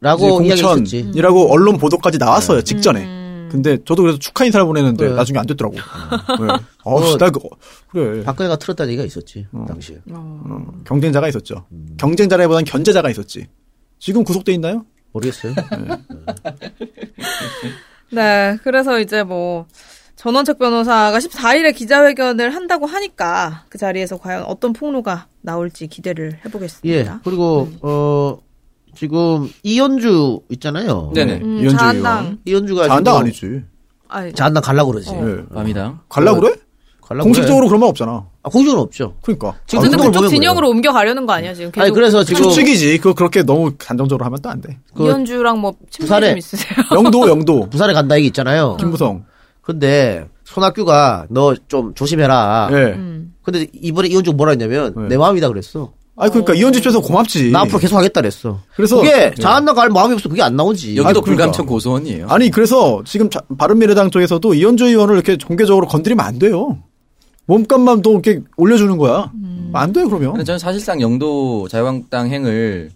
라고. 공천이라고 언론 보도까지 나왔어요 직전에. 근데 저도 그래서 축하 인사를 보냈는데 그래. 나중에 안 됐더라고. 네. 어, 어, 나 그, 그래. 박근혜가 틀었다는 얘기가 있었지 당시에. 어, 경쟁자가 있었죠. 경쟁자라기보다는 견제자가 있었지. 지금 구속돼 있나요? 모르겠어요. 네, 그래서 이제 뭐 전원책 변호사가 14일에 기자회견을 한다고 하니까 그 자리에서 과연 어떤 폭로가 나올지 기대를 예. 해보겠습니다. 그리고 어 지금 이현주 있잖아요. 네네. 음, 이현주 자한당. 이현주가 자한당 지금 아니지. 아니, 자한당 갈라 그러지. 어. 네. 밤이당. 갈라 그래? 갈라 공식적으로 그런 말 없잖아. 아, 공식적으로 없죠. 그러니까. 지금 근데 운동을 그쪽 진영으로 옮겨가려는 거 아니야 지금? 계속 아니 그래서 지금 추측이지. 그거 그렇게 너무 단정적으로 하면 또 안 돼. 그 이현주랑 뭐 부산에- 좀 있으세요? 영도, 영도. 부산에 간다 얘기 있잖아요. 김부성. 근데 손학규가 너 좀 조심해라. 예. 음. 근데 이번에 이현주 뭐라 했냐면 네. 내 마음이다 그랬어. 아니, 그러니까 이현주 입장에서 고맙지. 나 앞으로 계속 하겠다 그랬어. 그래서. 그게 예. 자한당 갈 마음이 없어 그게 안 나오지. 여기도 아, 그러니까. 불감청 고소원이에요. 아니, 그래서 지금 자- 바른미래당 쪽에서도 이현주 의원을 이렇게 공개적으로 건드리면 안 돼요. 몸값만 또 이렇게 올려주는 거야. 안 돼요, 그러면. 근데 저는 사실상 영도 자유한국당 행을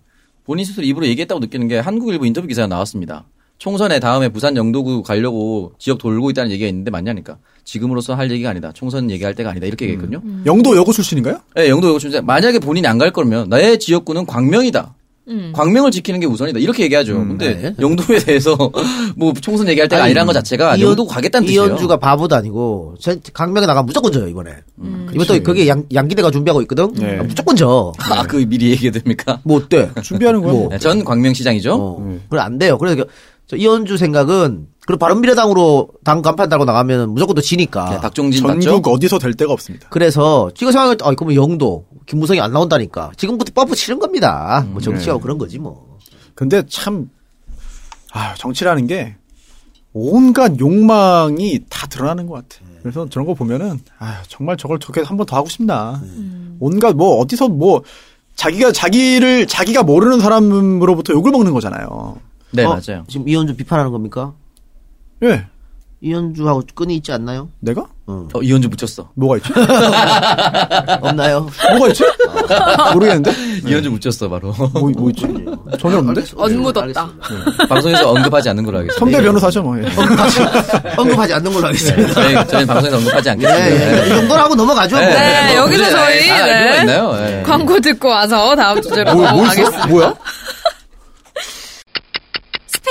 본인 스스로 입으로 얘기했다고 느끼는 게 한국일보 인터뷰 기사가 나왔습니다. 총선에 다음에 부산 영도구 가려고 지역 돌고 있다는 얘기가 있는데 맞냐니까. 지금으로서 할 얘기가 아니다. 총선 얘기할 때가 아니다. 이렇게 얘기했거든요. 영도 여고 출신인가요? 네, 영도 여고 출신. 만약에 본인이 안 갈 거면 나의 지역구는 광명이다. 음. 광명을 지키는 게 우선이다. 이렇게 얘기하죠. 근데 네. 영도에 대해서 뭐 총선 얘기할 때가 아니, 아니 라는 것 자체가 이현- 영도 가겠다는 뜻이에요. 이현주가 바보도 아니고 전- 강명에 나가 무조건 져요 이번에. 음, 이번 또 거기에 양, 양기대가 준비하고 있거든. 네. 아, 무조건 져. 아, 그 미리 얘기해도 됩니까? 뭐 어때? 준비하는 거야. 뭐. 네, 전 광명시장이죠. 어. 그래 안 돼요. 그래서 이현주 생각은 그리고 바른미래당으로 당 간판 달고 나가면 무조건 또 지니까. 네, 박종진 맞죠? 전국 어디서 될 데가 없습니다. 그래서 지금 생각할 때, 아, 그러면 영도, 김무성이 안 나온다니까. 지금부터 펌프 치는 겁니다. 뭐 정치하고 그런 거지 뭐. 근데 참, 아 정치라는 게 온갖 욕망이 다 드러나는 것 같아. 그래서 저런 거 보면은, 아 정말 저걸 저렇게 한 번 더 하고 싶나. 온갖 뭐 어디서 뭐 자기가 자기를 자기가 모르는 사람으로부터 욕을 먹는 거잖아요. 네, 어? 맞아요. 지금 이현주 비판하는 겁니까? 예, 이현주하고 끈이 있지 않나요? 내가 응. 어, 이현주 묻혔어. 뭐가 있지? 없나요? 뭐가 있지? 모르겠는데. 이현주 묻혔어, 바로. 뭐, 뭐 있지? 전혀 없는데. 언묻었다. 방송에서 언급하지 않는 걸로 하겠습니다. 선배 변호사죠, 뭐. 예. 언급하지 않는 걸로 하겠습니다. 저희, 저희 방송에서 언급하지 네, 않겠습니다. 네. 이 정도는 하고 넘어가죠. 뭐. 네, 뭐 여기서 저희, 아, 네. 네. 광고 듣고 와서 다음 주제로 뭐, 뭐? 넘어가겠습니다. 뭐야?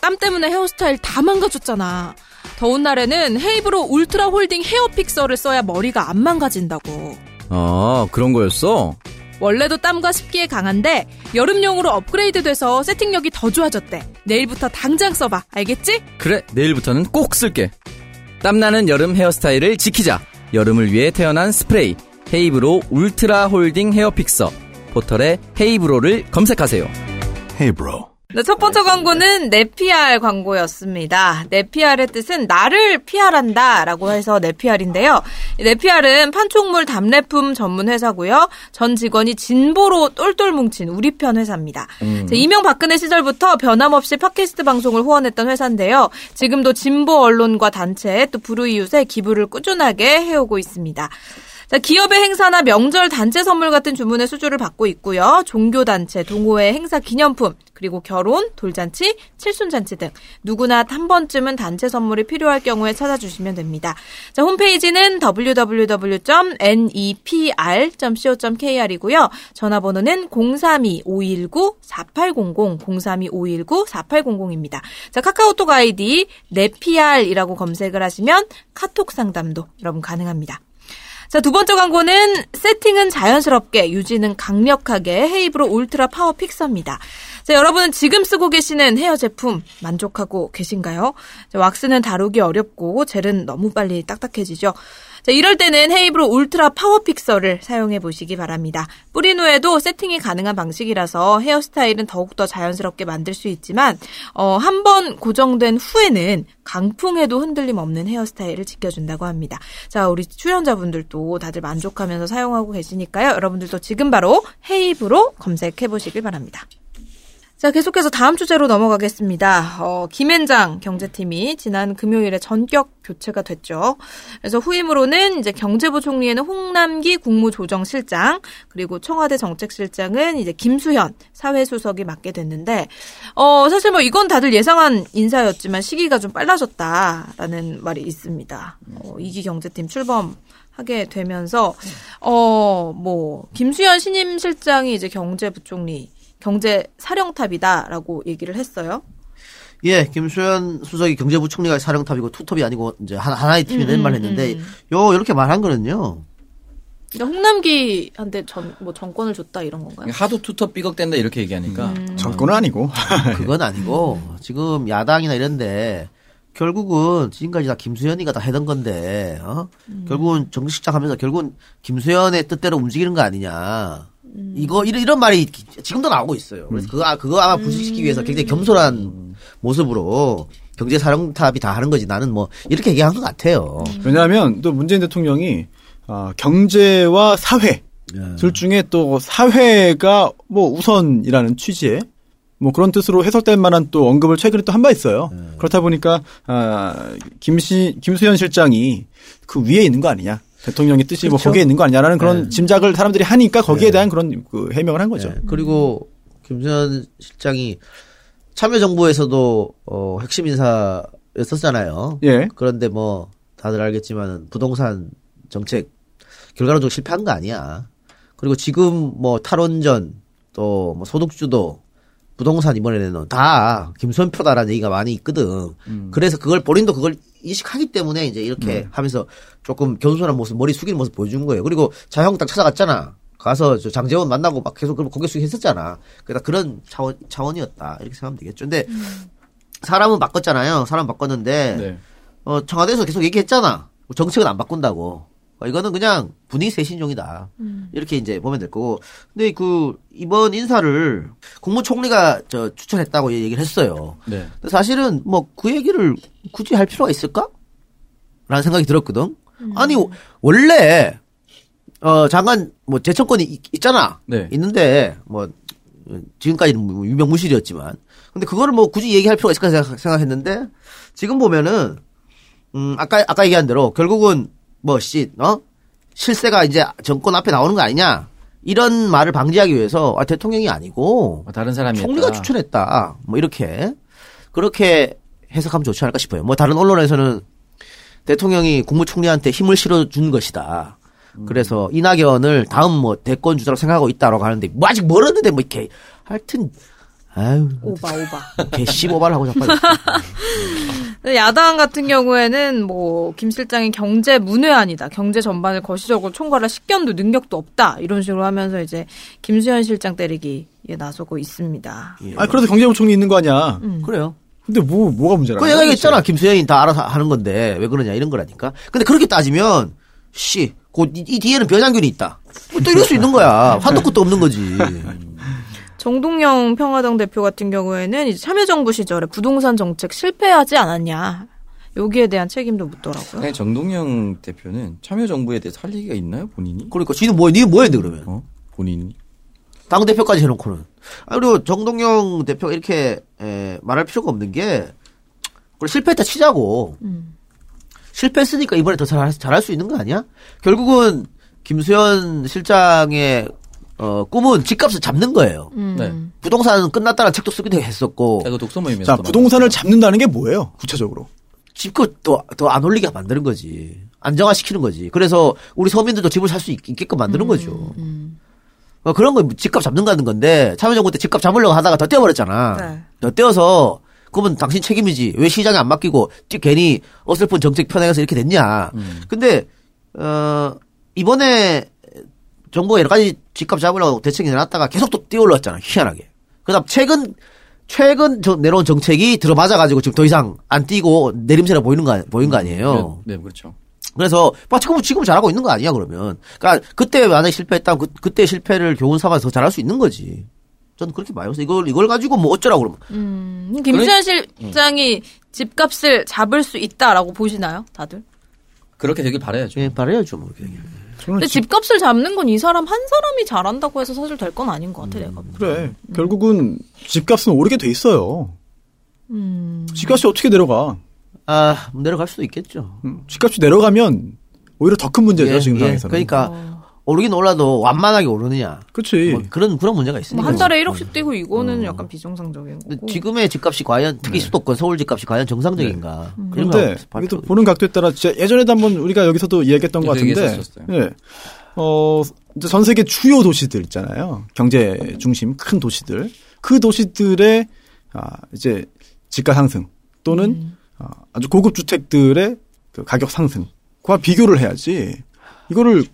땀 때문에 헤어스타일 다 망가졌잖아. 더운 날에는 헤이브로 울트라 홀딩 헤어 픽서를 써야 머리가 안 망가진다고. 아, 그런 거였어? 원래도 땀과 습기에 강한데 여름용으로 업그레이드 돼서 세팅력이 더 좋아졌대. 내일부터 당장 써봐. 알겠지? 그래, 내일부터는 꼭 쓸게. 땀나는 여름 헤어스타일을 지키자. 여름을 위해 태어난 스프레이. 헤이브로 울트라 홀딩 헤어 픽서. 포털에 헤이브로를 검색하세요. 헤이브로. 네, 첫 번째 광고는 네피알 광고였습니다. 네피알의 뜻은 나를 피할한다 라고 해서 네피알인데요. 이 네피알은 판촉물 답례품 전문 회사고요. 전 직원이 진보로 똘똘 뭉친 우리 편 회사입니다. 자, 이명 박근혜 시절부터 변함없이 팟캐스트 방송을 후원했던 회사인데요. 지금도 진보 언론과 단체 또 불우이웃에 기부를 꾸준하게 해오고 있습니다. 자, 기업의 행사나 명절 단체 선물 같은 주문의 수주를 받고 있고요. 종교 단체, 동호회 행사 기념품, 그리고 결혼, 돌잔치, 칠순잔치 등 누구나 한 번쯤은 단체 선물이 필요할 경우에 찾아주시면 됩니다. 자, 홈페이지는 www.nepr.co.kr이고요. 전화번호는 032-519-4800, 032-519-4800입니다. 자, 카카오톡 아이디 네피알이라고 검색을 하시면 카톡 상담도 여러분 가능합니다. 자, 두 번째 광고는 세팅은 자연스럽게, 유지는 강력하게 헤이브로 울트라 파워 픽서입니다. 자, 여러분은 지금 쓰고 계시는 헤어 제품 만족하고 계신가요? 자, 왁스는 다루기 어렵고 젤은 너무 빨리 딱딱해지죠. 자, 이럴 때는 헤이브로 울트라 파워 픽서를 사용해 보시기 바랍니다. 뿌린 후에도 세팅이 가능한 방식이라서 헤어스타일은 더욱더 자연스럽게 만들 수 있지만 어, 한 번 고정된 후에는 강풍에도 흔들림 없는 헤어스타일을 지켜준다고 합니다. 자, 우리 출연자분들도 다들 만족하면서 사용하고 계시니까요. 여러분들도 지금 바로 헤이브로 검색해 보시길 바랍니다. 자, 계속해서 다음 주제로 넘어가겠습니다. 어, 김앤장 경제팀이 지난 금요일에 전격 교체가 됐죠. 그래서 후임으로는 이제 경제부 총리에는 홍남기 국무조정실장, 그리고 청와대 정책실장은 이제 김수현 사회수석이 맡게 됐는데, 어, 사실 뭐 이건 다들 예상한 인사였지만 시기가 좀 빨라졌다라는 말이 있습니다. 어, 이기 경제팀 출범 하게 되면서 어 뭐 김수현 신임 실장이 이제 경제부 총리 경제 사령탑이다라고 얘기를 했어요. 예, 김수현 수석이 경제부총리가 사령탑이고 투톱이 아니고 이제 하나, 하나의 팀이 음, 낸 음, 말 했는데 음. 요 이렇게 말한 거는요. 그러니까 홍남기한테 전 뭐 정권을 줬다 이런 건가요? 하도 투톱 삐걱댄다 이렇게 얘기하니까 음. 정권은 아니고. 그건 아니고 지금 야당이나 이런데 결국은 지금까지 다 김수현이가 다 해던 건데 어? 결국은 정치실장 하면서 결국은 김수현의 뜻대로 움직이는 거 아니냐. 이거 이런, 이런 말이 지금도 나오고 있어요. 그래서 그거 아- 그거 아마 부식시키기 위해서 굉장히 겸손한 모습으로 경제 사령탑이 다 하는 거지. 나는 뭐 이렇게 얘기한 것 같아요. 왜냐하면 또 문재인 대통령이 어, 경제와 사회 예. 둘 중에 또 사회가 뭐 우선이라는 취지에 뭐 그런 뜻으로 해석될 만한 또 언급을 최근에 또 한 바 있어요. 그렇다 보니까 아, 김시 김수현 실장이 그 위에 있는 거 아니냐. 대통령의 뜻이 뭐 그렇죠. 거기에 있는 거 아니냐라는 그런 네. 짐작을 사람들이 하니까 거기에 대한 그런 그 해명을 한 거죠. 예. 그리고 김수현 실장이 참여정부에서도 어, 핵심 인사였었잖아요. 예. 그런데 뭐 다들 알겠지만 부동산 정책 결과론적으로 실패한 거 아니야. 그리고 지금 뭐 탈원전 또 뭐 소득주도 부동산 이번에는 다 김수현 표다라는 얘기가 많이 있거든. 그래서 그걸 본인도 그걸 인식하기 때문에 이제 이렇게 하면서 조금 겸손한 모습, 머리 숙이는 모습 보여준 거예요. 그리고 자유한국당 찾아갔잖아. 가서 저 장재원 만나고 막 계속 그런 고개 숙이 했었잖아. 그러니까 그런 차원, 차원이었다. 이렇게 생각하면 되겠죠. 근데 사람은 바꿨잖아요. 사람 바꿨는데 네. 어, 청와대에서 계속 얘기했잖아. 정책은 안 바꾼다고. 어, 이거는 그냥 분위기 쇄신용이다. 이렇게 이제 보면 될 거고. 근데 그, 이번 인사를 국무총리가 저 추천했다고 얘기를 했어요. 네. 근데 사실은 뭐 그 얘기를 굳이 할 필요가 있을까? 라는 생각이 들었거든. 아니, 원래, 어, 장관, 뭐, 재청권이 있, 있잖아. 네. 있는데, 뭐, 지금까지는 뭐 유명무실이었지만. 근데 그거를 뭐 굳이 얘기할 필요가 있을까 생각- 생각했는데, 지금 보면은, 음, 아까, 아까 얘기한 대로, 결국은, 뭐, 씨, 어? 실세가 이제 정권 앞에 나오는 거 아니냐? 이런 말을 방지하기 위해서, 아, 대통령이 아니고, 뭐 다른 사람이 총리가 했다. 추천했다. 뭐 이렇게 그렇게 해석하면 좋지 않을까 싶어요. 뭐 다른 언론에서는 대통령이 국무총리한테 힘을 실어준 것이다. 그래서 이낙연을 다음 뭐 대권 주자로 생각하고 있다라고 하는데 뭐 아직 멀었는데 뭐 이렇게 하여튼 아유 오바 오바. 개씨 오바를 하고 자빠졌어. 야당 같은 경우에는 뭐 김 실장이 경제 문외한이다. 경제 전반을 거시적으로 총괄할 식견도 능력도 없다. 이런 식으로 하면서 이제 김수현 실장 때리기에 나서고 있습니다. 아 그래도 경제부총리 있는 거 아니야. 그래요. 근데 뭐 뭐가 문제라? 그 내가 얘기했잖아. 김수현이 다 알아서 하는 건데 왜 그러냐 이런 거라니까. 근데 그렇게 따지면 씨, 그 이, 이 뒤에는 변장균이 있다. 뭐 또 이럴 수 있는 거야. 한도 끝도 없는 거지. 정동영 평화당 대표 같은 경우에는 이제 참여정부 시절에 부동산 정책 실패하지 않았냐. 여기에 대한 책임도 묻더라고요. 아니, 정동영 대표는 참여정부에 대해서 할 얘기가 있나요, 본인이? 그러니까 지는 뭐, 니뭐 했는데 그러면? 어? 본인이? 당 대표까지 해놓고는. 아, 그리고 정동영 대표가 이렇게 에, 말할 필요가 없는 게 그래 실패했다 치자고. 실패했으니까 이번에 더 잘, 잘할 수 있는 거 아니야? 결국은 김수현 실장의 어, 꿈은 집값을 잡는 거예요. 음. 네. 부동산은 끝났다는 책도 쓰기도 했었고 이거 독서 모임에서 자, 또 부동산을 잡는다는 게 뭐예요? 구체적으로. 집값 더안 올리게 만드는 거지. 안정화시키는 거지. 그래서 우리 서민들도 집을 살 수 있게끔 만드는 거죠. 어, 그런 거 집값 잡는다는 건데 참여정부 때 집값 잡으려고 하다가 더 떼어버렸잖아. 네. 더 떼어서 그러면 당신 책임이지. 왜 시장에 안 맡기고 찌- 괜히 어설픈 정책 편행해서 이렇게 됐냐. 근데 어 이번에 정부가 여러 가지 집값 잡으려고 대책이 내놨다가 계속 또 뛰어올랐잖아. 희한하게. 그다음 최근 최근 저 내놓은 정책이 들어맞아가지고 지금 더 이상 안 뛰고 내림세가 보이는 거 보인 거 아니에요. 네, 네, 그렇죠. 그래서 뭐 지금 지금 잘하고 있는 거 아니야 그러면. 그러니까 그때 만약에 실패했다면 그, 그때 실패를 교훈 삼아서 더 잘할 수 있는 거지. 저는 그렇게 봐요. 그래서 이걸 이걸 가지고 뭐 어쩌라고 그러면. 음, 김수현 실장이 집값을 잡을 수 있다라고 보시나요, 다들? 그렇게 되길 바라야죠. 예, 바래야죠 뭐. 저는 근데 집- 집값을 잡는 건 이 사람 한 사람이 잘한다고 해서 사실 될 건 아닌 것 같아, 내가. 보기엔. 그래. 결국은 집값은 오르게 돼 있어요. 음. 집값이 어떻게 내려가? 아 내려갈 수도 있겠죠. 음, 집값이 내려가면 오히려 더 큰 문제죠, 예, 지금 예. 상황에서는. 그러니까 오르긴 올라도 완만하게 오르느냐. 그치. 뭐 그런 그런 문제가 있으니까. 뭐한 달에 1억씩 뛰고 이거는 약간 비정상적인 근데 거고. 지금의 집값이 과연 특히 수도권 서울 집값이 과연 정상적인가? 그런 네. 그런데 발표- 보는 각도에 따라 진짜 예전에도 한번 우리가 여기서도 이야기했던 것 네, 같은데. 예, 어, 이제 전 세계 주요 도시들 있잖아요. 경제 중심 큰 도시들, 그 도시들의 아, 이제 집가 상승 또는 아, 아주 고급 주택들의 그 가격 상승과 비교를 해야지. 이거를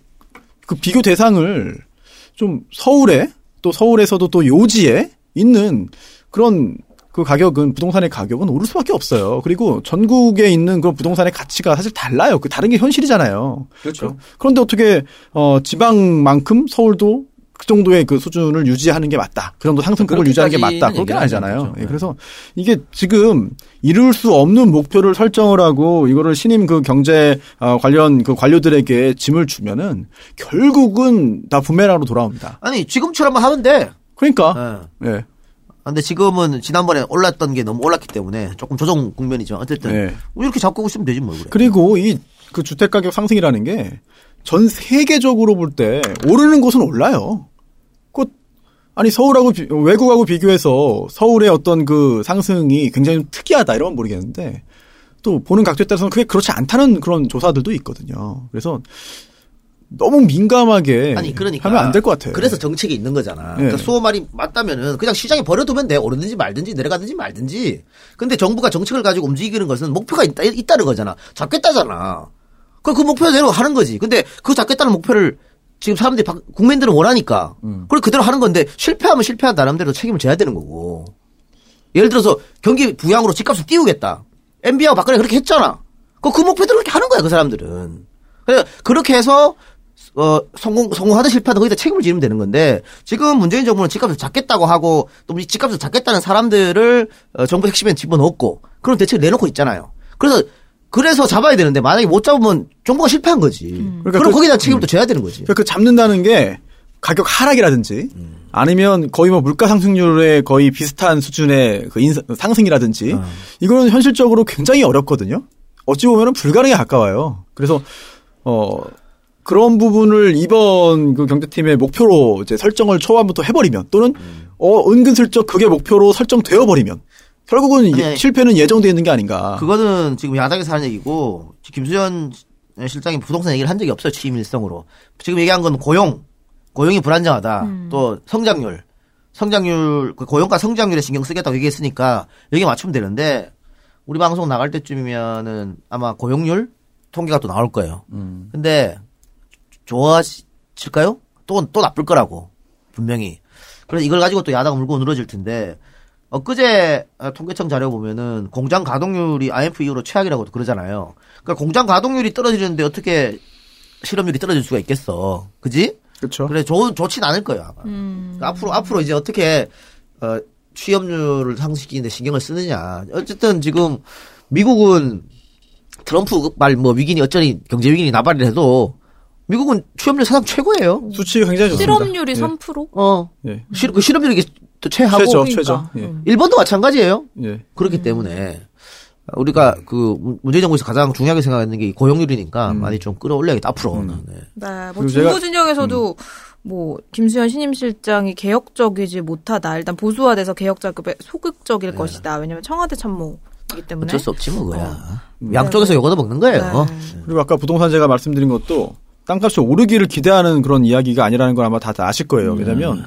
그 비교 대상을 좀 서울에 또 서울에서도 또 요지에 있는 그런 그 가격은 부동산의 가격은 오를 수밖에 없어요. 그리고 전국에 있는 그런 부동산의 가치가 사실 달라요. 그 다른 게 현실이잖아요. 그렇죠. 그런데 어떻게 어 지방만큼 서울도 그 정도의 그 수준을 유지하는 게 맞다. 그 정도 상승폭을 유지하는 게 맞다. 그렇게까지는 그렇게 얘기는 아니잖아요. 예, 그래서 이게 지금 이룰 수 없는 목표를 설정을 하고 이거를 신임 그 경제 어, 관련 그 관료들에게 짐을 주면은 결국은 다 부메랑으로 돌아옵니다. 아니 지금처럼만 하면 돼. 그러니까 예. 예. 근데 지금은 지난번에 올랐던 게 너무 올랐기 때문에 조금 조정 국면이죠. 어쨌든 네. 뭐 이렇게 잡고 있으면 되지 뭐 그래. 그리고 이 그 주택 가격 상승이라는 게 전 세계적으로 볼 때 오르는 곳은 올라요. 그 아니 서울하고 비- 외국하고 비교해서 서울의 어떤 그 상승이 굉장히 특이하다 이러면 모르겠는데 또 보는 각도에 따라서는 그게 그렇지 않다는 그런 조사들도 있거든요. 그래서 너무 민감하게 아니 그러니까 하면 안 될 것 같아요. 그래서 정책이 있는 거잖아. 네. 그러니까 수호 말이 맞다면은 그냥 시장에 버려두면 돼. 오르든지 말든지 내려가든지 말든지. 근데 정부가 정책을 가지고 움직이는 것은 목표가 있다, 있다는 거잖아. 잡겠다잖아. 그, 그 목표대로 하는 거지. 근데 그 잡겠다는 목표를 지금 사람들이 박- 국민들은 원하니까. 그걸 그대로 하는 건데 실패하면 실패한 나름대로 책임을 져야 되는 거고. 예를 들어서 경기 부양으로 집값을 띄우겠다. MB하고 박근혜 그렇게 했잖아. 그, 그 목표대로 그렇게 하는 거야, 그 사람들은. 그래 그렇게 해서 어, 성공, 성공하든 실패하든 거기다 책임을 지면 되는 건데, 지금 문재인 정부는 집값을 잡겠다고 하고, 또이 집값을 잡겠다는 사람들을, 어, 정부 핵심에 집어넣고, 그런 대책을 내놓고 있잖아요. 그래서, 그래서 잡아야 되는데, 만약에 못 잡으면 정부가 실패한 거지. 그러니까 그럼 그- 거기다 책임을 또 져야 되는 거지. 그러니까 그 잡는다는 게 가격 하락이라든지 음. 아니면 거의 뭐 물가 상승률에 거의 비슷한 수준의 그 인상- 상승이라든지 어. 이거는 현실적으로 굉장히 어렵거든요. 어찌 보면은 불가능에 가까워요. 그래서 어 그런 부분을 이번 그 경제팀의 목표로 이제 설정을 초반부터 해버리면 또는 음. 어 은근슬쩍 그게 목표로 설정되어 버리면 결국은 아니, 아니. 실패는 예정되어 있는 게 아닌가. 그거는 지금 야당에서 하는 얘기고, 김수현 실장이 부동산 얘기를 한 적이 없어요, 취임 일성으로. 지금 얘기한 건 고용, 고용이 불안정하다. 또 성장률, 성장률, 그 고용과 성장률에 신경 쓰겠다고 얘기했으니까 여기에 맞추면 되는데, 우리 방송 나갈 때쯤이면은 아마 고용률 통계가 또 나올 거예요. 음. 근데 좋아질까요? 또, 또 나쁠 거라고. 분명히. 그래서 이걸 가지고 또 야당은 물고 늘어질 텐데, 엊그제 어, 통계청 자료 보면은 공장 가동률이 IMF 이후로 최악이라고 그러잖아요. 그러니까 공장 가동률이 떨어지는데 어떻게 실업률이 떨어질 수가 있겠어. 그지? 그렇죠. 그래, 좋, 좋진 않을 거예요, 아마. 그러니까 앞으로, 앞으로 이제 어떻게, 어, 취업률을 상승시키는데 신경을 쓰느냐. 어쨌든 지금 미국은 트럼프 말 뭐 위기니 어쩌니 경제 위기니 나발을 해도 미국은 취업률 사상 최고예요. 수치 굉장히 좋습니다. 실업률이 예. 3%? 어. 예. 실, 그 실업률이 이게 또 최하고. 최저, 그러니까. 최저. 예. 음. 일본도 마찬가지예요. 예. 그렇기 때문에 우리가 그 문재인 정부에서 가장 중요하게 생각하는 게이 고용률이니까 많이 좀 끌어올려야겠다 앞으로는. 네. 네, 뭐 그리고 진보 제가- 진영에서도 뭐 김수현 신임 실장이 개혁적이지 못하다. 일단 보수화돼서 개혁자급에 소극적일 것이다. 왜냐면 청와대 참모 이기 때문에. 어쩔 수 없지 뭐 그야. 양쪽에서 요거도 먹는 거예요. 네. 그리고 아까 부동산 제가 말씀드린 것도 땅값이 오르기를 기대하는 그런 이야기가 아니라는 걸 아마 다들 아실 거예요. 왜냐면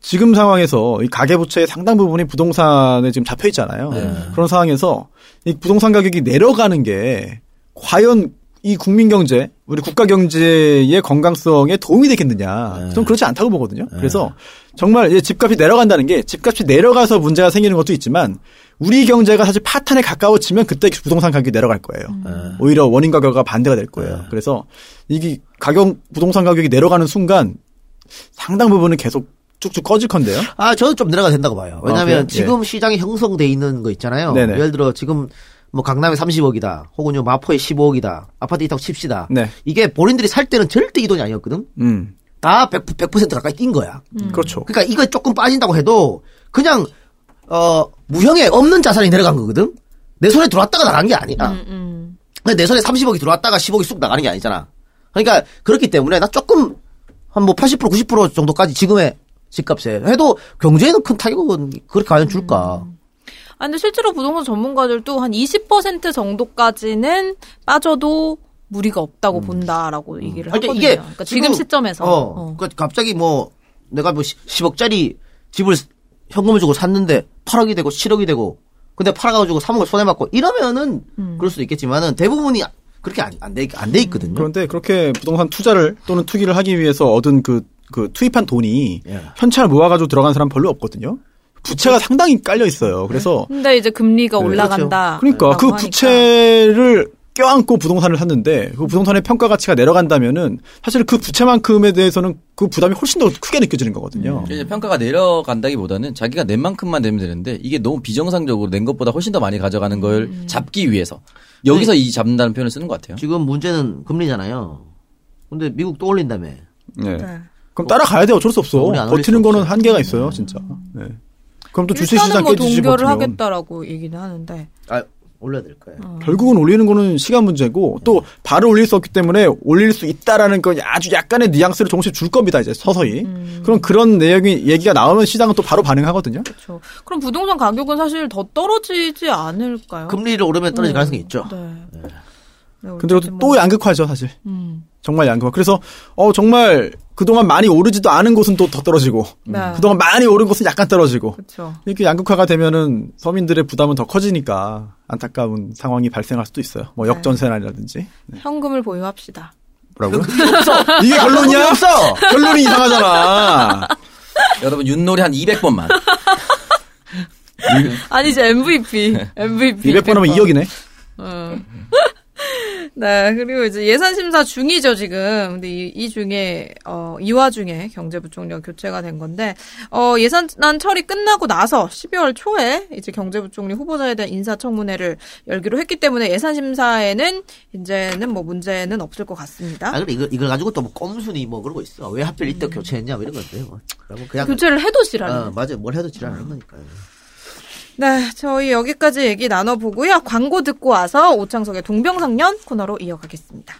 지금 상황에서 이 가계부채의 상당 부분이 부동산에 지금 잡혀 있잖아요. 그런 상황에서 이 부동산 가격이 내려가는 게 과연 이 국민 경제, 우리 국가 경제의 건강성에 도움이 되겠느냐? 저는 그렇지 않다고 보거든요. 그래서 정말 이제 집값이 내려간다는 게 집값이 내려가서 문제가 생기는 것도 있지만 우리 경제가 사실 파탄에 가까워지면 그때 부동산 가격이 내려갈 거예요. 오히려 원인 가격과 반대가 될 거예요. 그래서 이게 가격 부동산 가격이 내려가는 순간 상당 부분은 계속 쭉쭉 꺼질 건데요. 아, 저는 좀 내려가 된다고 봐요. 왜냐하면 그래요? 지금 시장이 형성돼 있는 거 있잖아요. 네네. 예를 들어 지금 뭐 강남에 30억이다, 혹은 요 마포에 15억이다, 아파트 있다고 칩시다. 네. 이게 본인들이 살 때는 절대 이 돈이 아니었거든. 음. 다 100, 100% 가까이 뛴 거야. 그렇죠. 그러니까 이거 조금 빠진다고 해도 그냥 어 무형에 없는 자산이 내려간 거거든. 내 손에 들어왔다가 나간 게 아니야. 음. 근데 내 손에 30억이 들어왔다가 10억이 쑥 나가는 게 아니잖아. 그러니까 그렇기 때문에 나 조금 한 뭐 80% 90% 정도까지 지금의 집값에 해도 경제에는 큰 타격은 그렇게 과연 줄까? 아, 근데 실제로 부동산 전문가들도 한 20% 정도까지는 빠져도 무리가 없다고 본다라고 얘기를 그러니까 하거든요. 이게 그러니까 지금 시점에서. 어, 어. 그러니까 갑자기 뭐 내가 뭐 10억짜리 집을 현금을 주고 샀는데 8억이 되고 7억이 되고 근데 팔아가지고 3억을 손해 받고 이러면은 음. 그럴 수도 있겠지만은 대부분이 그렇게 안돼 안 돼 있거든요. 그런데 그렇게 부동산 투자를 또는 투기를 하기 위해서 얻은 그, 그 투입한 돈이 예. 현찰 모아가지고 들어간 사람 별로 없거든요. 부채가 상당히 깔려 있어요. 그래서 근데 이제 금리가 네, 올라간다. 그러니까 그 부채를 껴안고 부동산을 샀는데 그 부동산의 평가 가치가 내려간다면은 사실 그 부채만큼에 대해서는 그 부담이 훨씬 더 크게 느껴지는 거거든요. 이제 평가가 내려간다기보다는 자기가 낸 만큼만 내면 되는데 이게 너무 비정상적으로 낸 것보다 훨씬 더 많이 가져가는 걸 음. 잡기 위해서 여기서 이 잡는다는 표현을 쓰는 것 같아요. 지금 문제는 금리잖아요. 근데 미국 또 올린다며. 네. 네. 그럼 따라가야 돼. 어쩔 수 없어. 버티는 수 거는 없어요. 한계가 있어요, 진짜. 네. 그럼 또 주식 시장 뭐 깨지지 동결을 버티면 하겠다라고 얘기는 하는데. 아 올려야 될 거예요. 어. 결국은 올리는 거는 시간 문제고 또 바로 올릴 수 없기 때문에 올릴 수 있다라는 그 아주 약간의 뉘앙스를 조금씩 줄 겁니다 이제 서서히 그럼 그런 내용이 얘기가 나오면 시장은 또 바로 반응하거든요 그렇죠. 그럼 부동산 가격은 사실 더 떨어지지 않을까요? 금리를 오르면 떨어질 가능성이 있죠. 네. 네, 근데 어쨌든 또 뭐, 양극화죠 사실 음. 정말 양극화 그래서 어 정말 그동안 많이 오르지도 않은 곳은 또 더 떨어지고 네. 그동안 많이 오른 곳은 약간 떨어지고 그렇죠. 이렇게 양극화가 되면은 서민들의 부담은 더 커지니까 안타까운 상황이 발생할 수도 있어요 뭐 네. 역전세난이라든지 현금을 보유합시다. 뭐라고요? 이게 결론이야? 없어. 결론이 이상하잖아 여러분 윷놀이 한 200번만. 아니 이제 MVP. MVP. 200번 하면 2억이네 어. 네, 그리고 이제 예산 심사 중이죠, 지금. 근데 이, 이 중에, 어, 이 와중에 경제부총리가 교체가 된 건데, 어, 예산안 처리 끝나고 나서 12월 초에 이제 경제부총리 후보자에 대한 인사청문회를 열기로 했기 때문에 예산 심사에는 이제는 뭐 문제는 없을 것 같습니다. 아 그래 이걸 이걸 가지고 또뭐 꼼순이 뭐 그러고 있어. 왜 하필 이때 교체했냐 뭐 이런 건데 뭐. 그냥 교체를 해도 지랄이네. 어, 맞아 뭘 해도 지랄하는 거니까요. 네, 저희 여기까지 얘기 나눠보고요. 광고 듣고 와서 오창석의 동병상련 코너로 이어가겠습니다.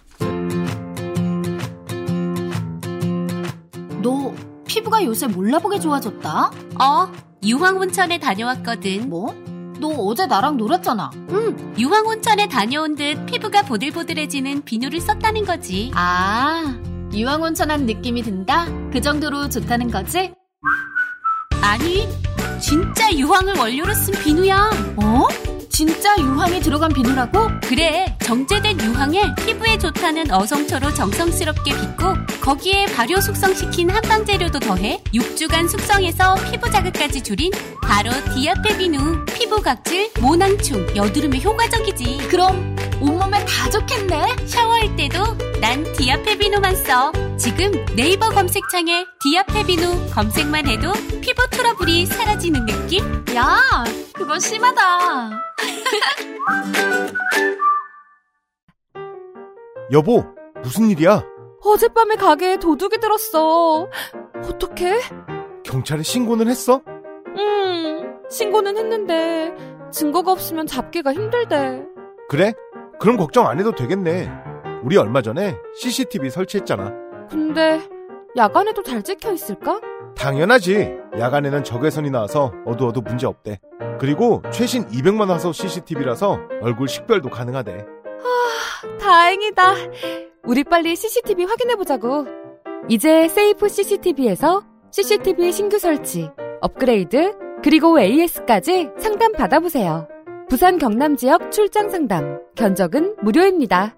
너 피부가 요새 몰라보게 좋아졌다? 어, 유황온천에 다녀왔거든. 뭐? 너 어제 나랑 놀았잖아. 응, 유황온천에 다녀온 듯 피부가 보들보들해지는 비누를 썼다는 거지. 아, 유황온천한 느낌이 든다? 그 정도로 좋다는 거지? 아니, 진짜 유황을 원료로 쓴 비누야. 어? 진짜 유황이 들어간 비누라고? 그래, 정제된 유황에 피부에 좋다는 어성초로 정성스럽게 빚고 거기에 발효 숙성시킨 한방 재료도 더해 6주간 숙성해서 피부 자극까지 줄인 바로 디아페 비누. 피부 각질, 모낭충, 여드름에 효과적이지. 그럼 온몸에 다 좋겠네? 샤워할 때도 난 디아페 비누만 써. 지금 네이버 검색창에 디아페 비누 검색만 해도 피부 트러블이 사라지는 느낌? 야, 그건 심하다. 여보, 무슨 일이야? 어젯밤에 가게에 도둑이 들었어. 어떡해? 경찰에 신고는 했어? 음, 신고는 했는데 증거가 없으면 잡기가 힘들대. 그래? 그럼 걱정 안 해도 되겠네. 우리 얼마 전에 CCTV 설치했잖아. 근데 야간에도 잘 찍혀 있을까? 당연하지. 야간에는 적외선이 나와서 어두워도 문제 없대. 그리고 최신 200만 화소 CCTV라서 얼굴 식별도 가능하대. 다행이다. 우리 빨리 CCTV 확인해 보자고. 이제 세이프 CCTV에서 CCTV 신규 설치, 업그레이드, 그리고 AS까지 상담 받아보세요. 부산 경남 지역 출장 상담, 견적은 무료입니다.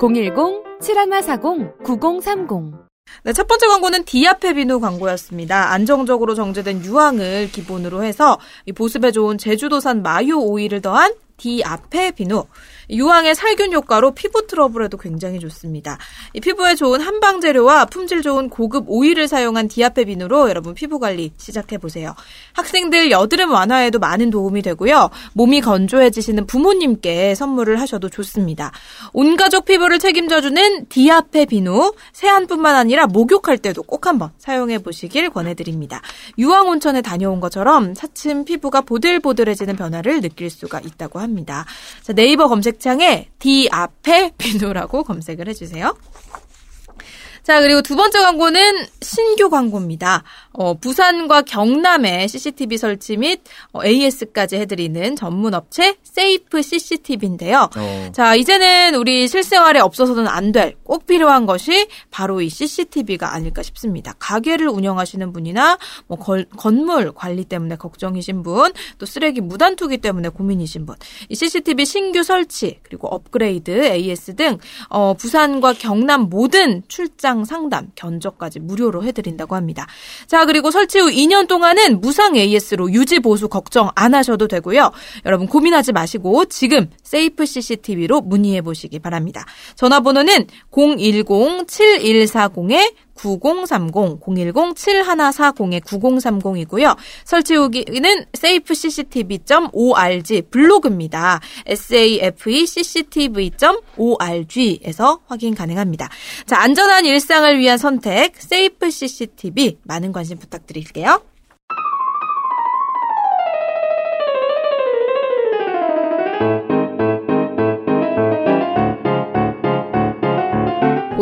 010-7140-9030 네, 첫 번째 광고는 디아페 비누 광고였습니다. 안정적으로 정제된 유황을 기본으로 해서 이 보습에 좋은 제주도산 마유 오일을 더한 디아페 비누. 유황의 살균 효과로 피부 트러블에도 굉장히 좋습니다. 이 피부에 좋은 한방 재료와 품질 좋은 고급 오일을 사용한 디아페 비누로 여러분 피부 관리 시작해 보세요. 학생들 여드름 완화에도 많은 도움이 되고요. 몸이 건조해지시는 부모님께 선물을 하셔도 좋습니다. 온 가족 피부를 책임져주는 디아페 비누 세안뿐만 아니라 목욕할 때도 꼭 한번 사용해 보시길 권해드립니다. 유황 온천에 다녀온 것처럼 차츰 피부가 보들보들해지는 변화를 느낄 수가 있다고 합니다. 자, 네이버 검색 창에 디아페 비누라고 검색을 해주세요. 자, 그리고 두 번째 광고는 신규 광고입니다. 어, 부산과 경남에 CCTV 설치 및 어, AS까지 해드리는 전문 업체 세이프 CCTV인데요. 어. 자, 이제는 우리 실생활에 없어서는 안 될 꼭 필요한 것이 바로 이 CCTV가 아닐까 싶습니다. 가게를 운영하시는 분이나 뭐 걸- 건물 관리 때문에 걱정이신 분, 또 쓰레기 무단 투기 때문에 고민이신 분, 이 CCTV 신규 설치 그리고 업그레이드 AS 등 어, 부산과 경남 모든 출장 상담 견적까지 무료로 해드린다고 합니다. 자 그리고 설치 후 2년 동안은 무상 AS로 유지 보수 걱정 안 하셔도 되고요. 여러분 고민하지 마시고 지금 세이프 CCTV로 문의해 보시기 바랍니다. 전화번호는 010-7140에 9030, 010-7140-9030이고요. 설치 후기는 safecctv.org 블로그입니다. safecctv.org에서 확인 가능합니다. 자, 안전한 일상을 위한 선택, 세이프 CCTV 많은 관심 부탁드릴게요.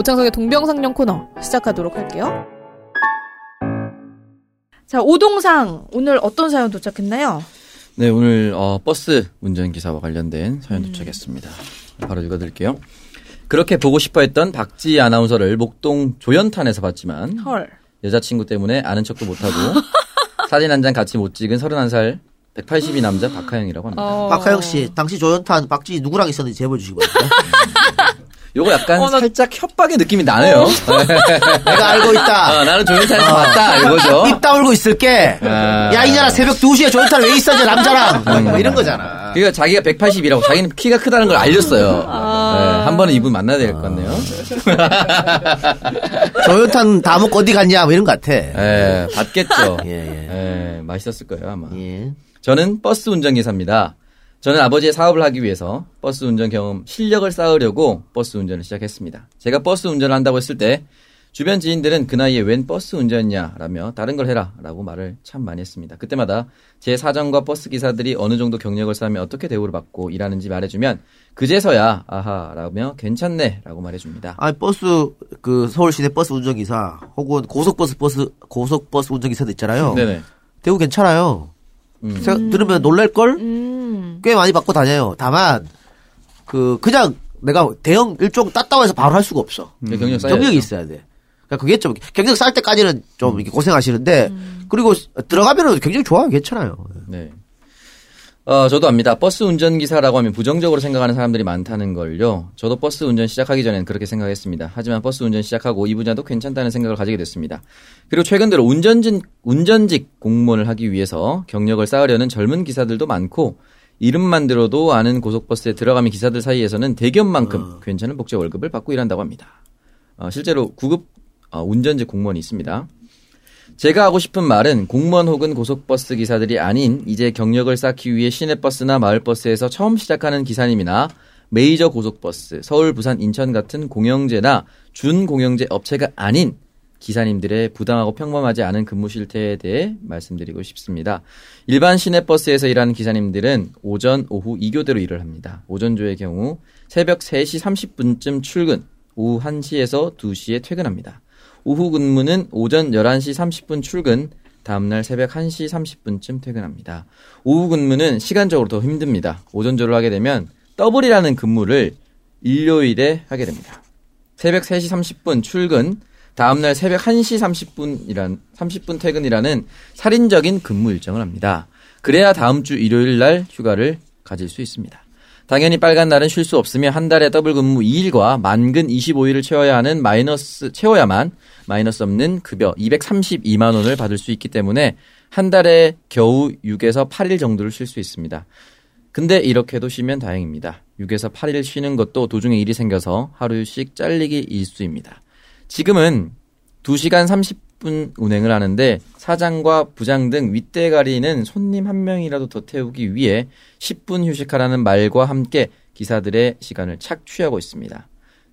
오창석의 동병상련 코너 시작하도록 할게요. 자, 오동상 오늘 어떤 사연 도착했나요? 네, 오늘 어, 버스 운전기사와 관련된 사연 도착했습니다. 바로 읽어드릴게요. 그렇게 보고 싶어 했던 박지 아나운서를 목동 조연탄에서 봤지만 헐. 여자친구 때문에 아는 척도 못하고 사진 한 장 같이 못 찍은 31살 182 남자 박하영이라고 합니다. 어. 박하영 씨, 당시 조연탄 박지 누구랑 있었는지 제보 주시기 바랍니다. 요거 약간 어, 나- 살짝 협박의 느낌이 나네요. 내가 알고 있다. 어, 나는 조연탄에서 봤다 이거죠. 입 다물고 있을게. 아. 야, 이년아 새벽 2시에 조연탄 왜 있어, 저 남자랑. 뭐 이런 거잖아. 그러니까 자기가 180이라고 자기는 키가 크다는 걸 알렸어요. 네, 한 번은 이분 만나야 될 것 같네요. 조연탄 다 먹고 어디 갔냐, 뭐 이런 것 같아. 예, 봤겠죠. 예, 예. 예, 맛있었을 거예요 아마. 예. 저는 버스 운전기사입니다. 저는 아버지의 사업을 하기 위해서 버스 운전 경험, 실력을 쌓으려고 버스 운전을 시작했습니다. 제가 버스 운전을 한다고 했을 때 주변 지인들은 그 나이에 웬 버스 운전이냐라며 다른 걸 해라라고 말을 참 많이 했습니다. 그때마다 제 사정과 버스 기사들이 어느 정도 경력을 쌓으면 어떻게 대우를 받고 일하는지 말해주면 그제서야 아하라며 괜찮네라고 말해줍니다. 아니, 버스, 그, 서울시내 버스 운전기사, 혹은 고속버스 버스, 고속버스 운전기사도 있잖아요. 네네. 대우 괜찮아요. 음. 들으면 놀랄걸? 음. 꽤 많이 받고 다녀요. 다만, 그, 그냥 내가 대형 일종 땄다고 해서 바로 할 수가 없어. 네, 경력. 경력이 있어야 돼. 그러니까 그게 좀, 경력 쌓을 때까지는 좀 이렇게 고생하시는데, 그리고 들어가면은 굉장히 좋아요. 괜찮아요. 네. 어, 저도 압니다. 버스 운전기사라고 하면 부정적으로 생각하는 사람들이 많다는 걸요. 저도 버스 운전 시작하기 전엔 그렇게 생각했습니다. 하지만 버스 운전 시작하고 이 분야도 괜찮다는 생각을 가지게 됐습니다. 그리고 최근 들어 운전진, 운전직 공무원을 하기 위해서 경력을 쌓으려는 젊은 기사들도 많고, 이름만 들어도 아는 고속버스에 들어가면 기사들 사이에서는 대기업만큼 괜찮은 복지 월급을 받고 일한다고 합니다. 어, 실제로 구급 어, 운전직 공무원이 있습니다. 제가 하고 싶은 말은 공무원 혹은 고속버스 기사들이 아닌 이제 경력을 쌓기 위해 시내버스나 마을버스에서 처음 시작하는 기사님이나 메이저 고속버스, 서울, 부산, 인천 같은 공영제나 준공영제 업체가 아닌 기사님들의 부당하고 평범하지 않은 근무 실태에 대해 말씀드리고 싶습니다. 일반 시내버스에서 일하는 기사님들은 오전, 오후 2교대로 일을 합니다. 오전조의 경우 새벽 3시 30분쯤 출근, 오후 1시에서 2시에 퇴근합니다. 오후 근무는 오전 11시 30분 출근, 다음날 새벽 1시 30분쯤 퇴근합니다. 오후 근무는 시간적으로 더 힘듭니다. 오전조를 하게 되면 더블이라는 근무를 일요일에 하게 됩니다. 새벽 3시 30분 출근, 다음날 새벽 1시 30분이란 30분 퇴근이라는 살인적인 근무 일정을 합니다. 그래야 다음 주 일요일 날 휴가를 가질 수 있습니다. 당연히 빨간 날은 쉴 수 없으며 한 달에 더블 근무 2일과 만근 25일을 채워야 하는 마이너스 채워야만 마이너스 없는 급여 232만 원을 받을 수 있기 때문에 한 달에 겨우 6에서 8일 정도를 쉴 수 있습니다. 근데 이렇게도 쉬면 다행입니다. 6에서 8일 쉬는 것도 도중에 일이 생겨서 하루씩 잘리기 일수입니다. 지금은 2시간 30분 운행을 하는데 사장과 부장 등 윗대가리는 손님 한 명이라도 더 태우기 위해 10분 휴식하라는 말과 함께 기사들의 시간을 착취하고 있습니다.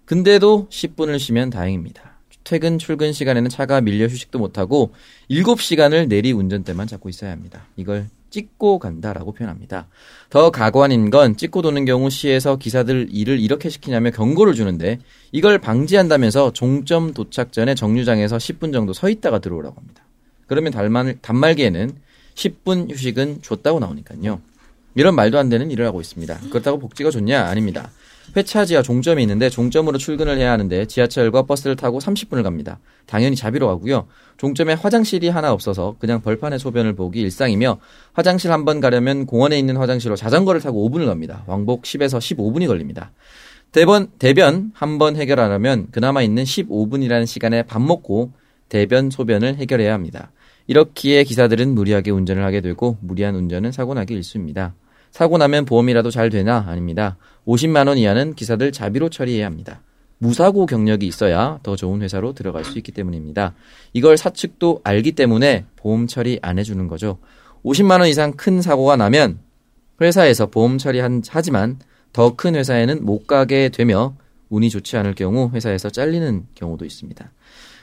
근데도 10분을 쉬면 다행입니다. 퇴근 출근 시간에는 차가 밀려 휴식도 못하고 7시간을 내리 운전대만 잡고 있어야 합니다. 이걸 찍고 간다라고 표현합니다. 더 가관인 건 찍고 도는 경우 시에서 기사들 일을 이렇게 시키냐며 경고를 주는데 이걸 방지한다면서 종점 도착 전에 정류장에서 10분 정도 서 있다가 들어오라고 합니다. 그러면 단말, 단말기에는 10분 휴식은 줬다고 나오니까요. 이런 말도 안 되는 일을 하고 있습니다. 그렇다고 복지가 좋냐? 아닙니다. 회차지와 종점이 있는데 종점으로 출근을 해야 하는데 지하철과 버스를 타고 30분을 갑니다. 당연히 자비로 가고요. 종점에 화장실이 하나 없어서 그냥 벌판에 소변을 보기 일상이며 화장실 한 번 가려면 공원에 있는 화장실로 자전거를 타고 5분을 갑니다. 왕복 10에서 15분이 걸립니다. 대번, 대변 한 번 해결하려면 그나마 있는 15분이라는 시간에 밥 먹고 대변, 소변을 해결해야 합니다. 이렇기에 기사들은 무리하게 운전을 하게 되고 무리한 운전은 사고 나기 일수입니다. 사고 나면 보험이라도 잘 되나? 아닙니다. 50만 원 이하는 기사들 자비로 처리해야 합니다. 무사고 경력이 있어야 더 좋은 회사로 들어갈 수 있기 때문입니다. 이걸 사측도 알기 때문에 보험 처리 안 해주는 거죠. 50만 원 이상 큰 사고가 나면 회사에서 보험 처리하지만 더 큰 회사에는 못 가게 되며 운이 좋지 않을 경우 회사에서 잘리는 경우도 있습니다.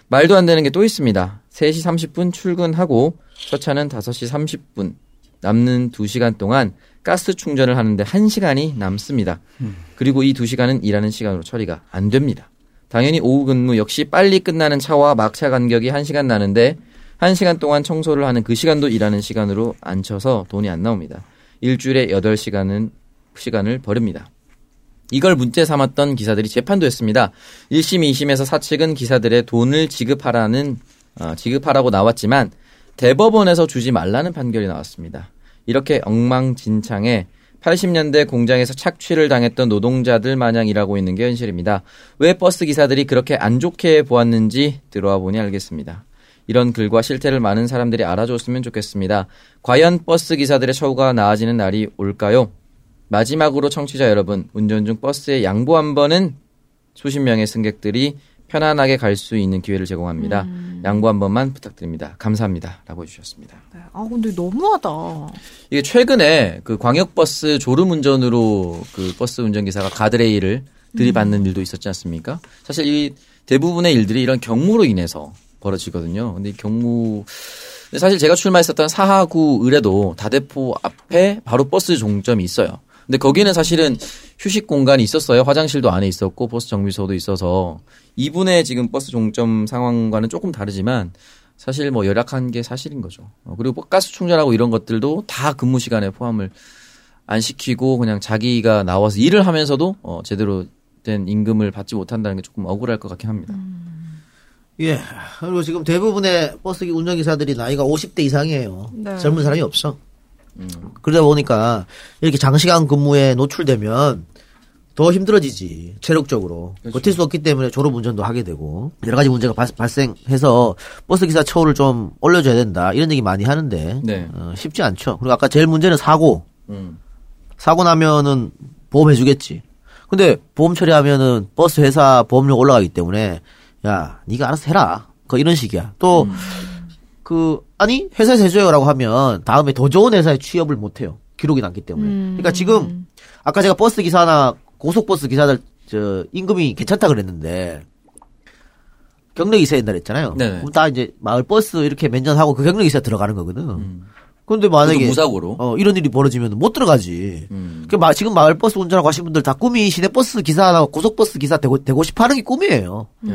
말도 안 되는 게 또 있습니다. 3시 30분 출근하고 첫 차는 5시 30분 남는 2시간 동안 가스 충전을 하는데 1시간이 남습니다. 그리고 이 2시간은 일하는 시간으로 처리가 안 됩니다. 당연히 오후 근무 역시 빨리 끝나는 차와 막차 간격이 1시간 나는데 1시간 동안 청소를 하는 그 시간도 일하는 시간으로 안 쳐서 돈이 안 나옵니다. 일주일에 8시간은 시간을 버립니다. 이걸 문제 삼았던 기사들이 재판도 했습니다. 1심, 2심에서 사측은 기사들의 돈을 지급하라는 어, 지급하라고 나왔지만 대법원에서 주지 말라는 판결이 나왔습니다. 이렇게 엉망진창에 80년대 공장에서 착취를 당했던 노동자들 마냥 일하고 있는 게 현실입니다. 왜 버스 기사들이 그렇게 안 좋게 보았는지 들어와 보니 알겠습니다. 이런 글과 실태를 많은 사람들이 알아줬으면 좋겠습니다. 과연 버스 기사들의 처우가 나아지는 날이 올까요? 마지막으로 청취자 여러분, 운전 중 버스에 양보 한 번은 수십 명의 승객들이 편안하게 갈 수 있는 기회를 제공합니다. 음. 양보 한 번만 부탁드립니다. 감사합니다. 라고 해주셨습니다. 아 근데 너무하다. 이게 최근에 그 광역버스 졸음 운전으로 그 버스 운전기사가 가드레일을 들이받는 일도 있었지 않습니까? 사실 이 대부분의 일들이 이런 경무로 인해서 벌어지거든요. 근데 이 경우, 사실 제가 출마했었던 사하구 을에도 다대포 앞에 바로 버스 종점이 있어요. 근데 거기는 사실은 휴식 공간이 있었어요. 화장실도 안에 있었고 버스 정비소도 있어서 이분의 지금 버스 종점 상황과는 조금 다르지만 사실 뭐 열악한 게 사실인 거죠. 어, 그리고 뭐 가스 충전하고 이런 것들도 다 근무 시간에 포함을 안 시키고 그냥 자기가 나와서 일을 하면서도 어, 제대로 된 임금을 받지 못한다는 게 조금 억울할 것 같긴 합니다. 예. 그리고 지금 대부분의 버스 운전기사들이 나이가 50대 이상이에요. 네. 젊은 사람이 없어. 그러다 보니까 이렇게 장시간 근무에 노출되면 더 힘들어지지 체력적으로 버틸 수 없기 때문에 졸업 운전도 하게 되고 여러 가지 문제가 발, 발생해서 버스 기사 처우를 좀 올려줘야 된다 이런 얘기 많이 하는데 네. 어, 쉽지 않죠. 그리고 아까 제일 문제는 사고 음. 사고 나면은 보험 해주겠지. 근데 보험 처리하면은 버스 회사 보험료 올라가기 때문에 야 네가 알아서 해라. 그 이런 식이야. 또 그 아니 회사에서 해줘요라고 하면 다음에 더 좋은 회사에 취업을 못해요. 기록이 남기 때문에. 그러니까 지금 아까 제가 버스 기사나 고속버스 기사들 저 임금이 괜찮다 그랬는데 경력이 있어야 된다 그랬잖아요. 네네. 그럼 다 이제 마을 버스 이렇게 몇년 하고 그 경력이 있어야 들어가는 거거든. 음. 근데 만약에 무사고로. 어, 이런 일이 벌어지면 못 들어가지. 음. 그 마, 지금 마을 버스 운전하고 하신 분들 다 꿈이 시내 버스 기사나 고속버스 기사 되고 되고 싶어 하는 게 꿈이에요. 네.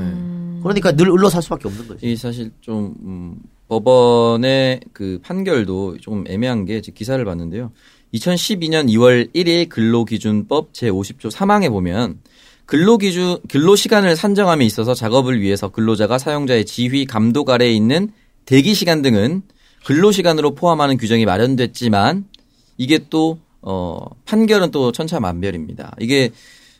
그러니까 늘 을로 살 수밖에 없는 거지. 이 사실 좀 음, 법원의 그 판결도 좀 애매한 게제 기사를 봤는데요. 2012년 2월 1일 근로기준법 제50조 3항에 보면 근로기준 근로시간을 산정함에 있어서 작업을 위해서 근로자가 사용자의 지휘 감독 아래에 있는 대기 시간 등은 근로시간으로 포함하는 규정이 마련됐지만 이게 또 어, 판결은 또 천차만별입니다. 이게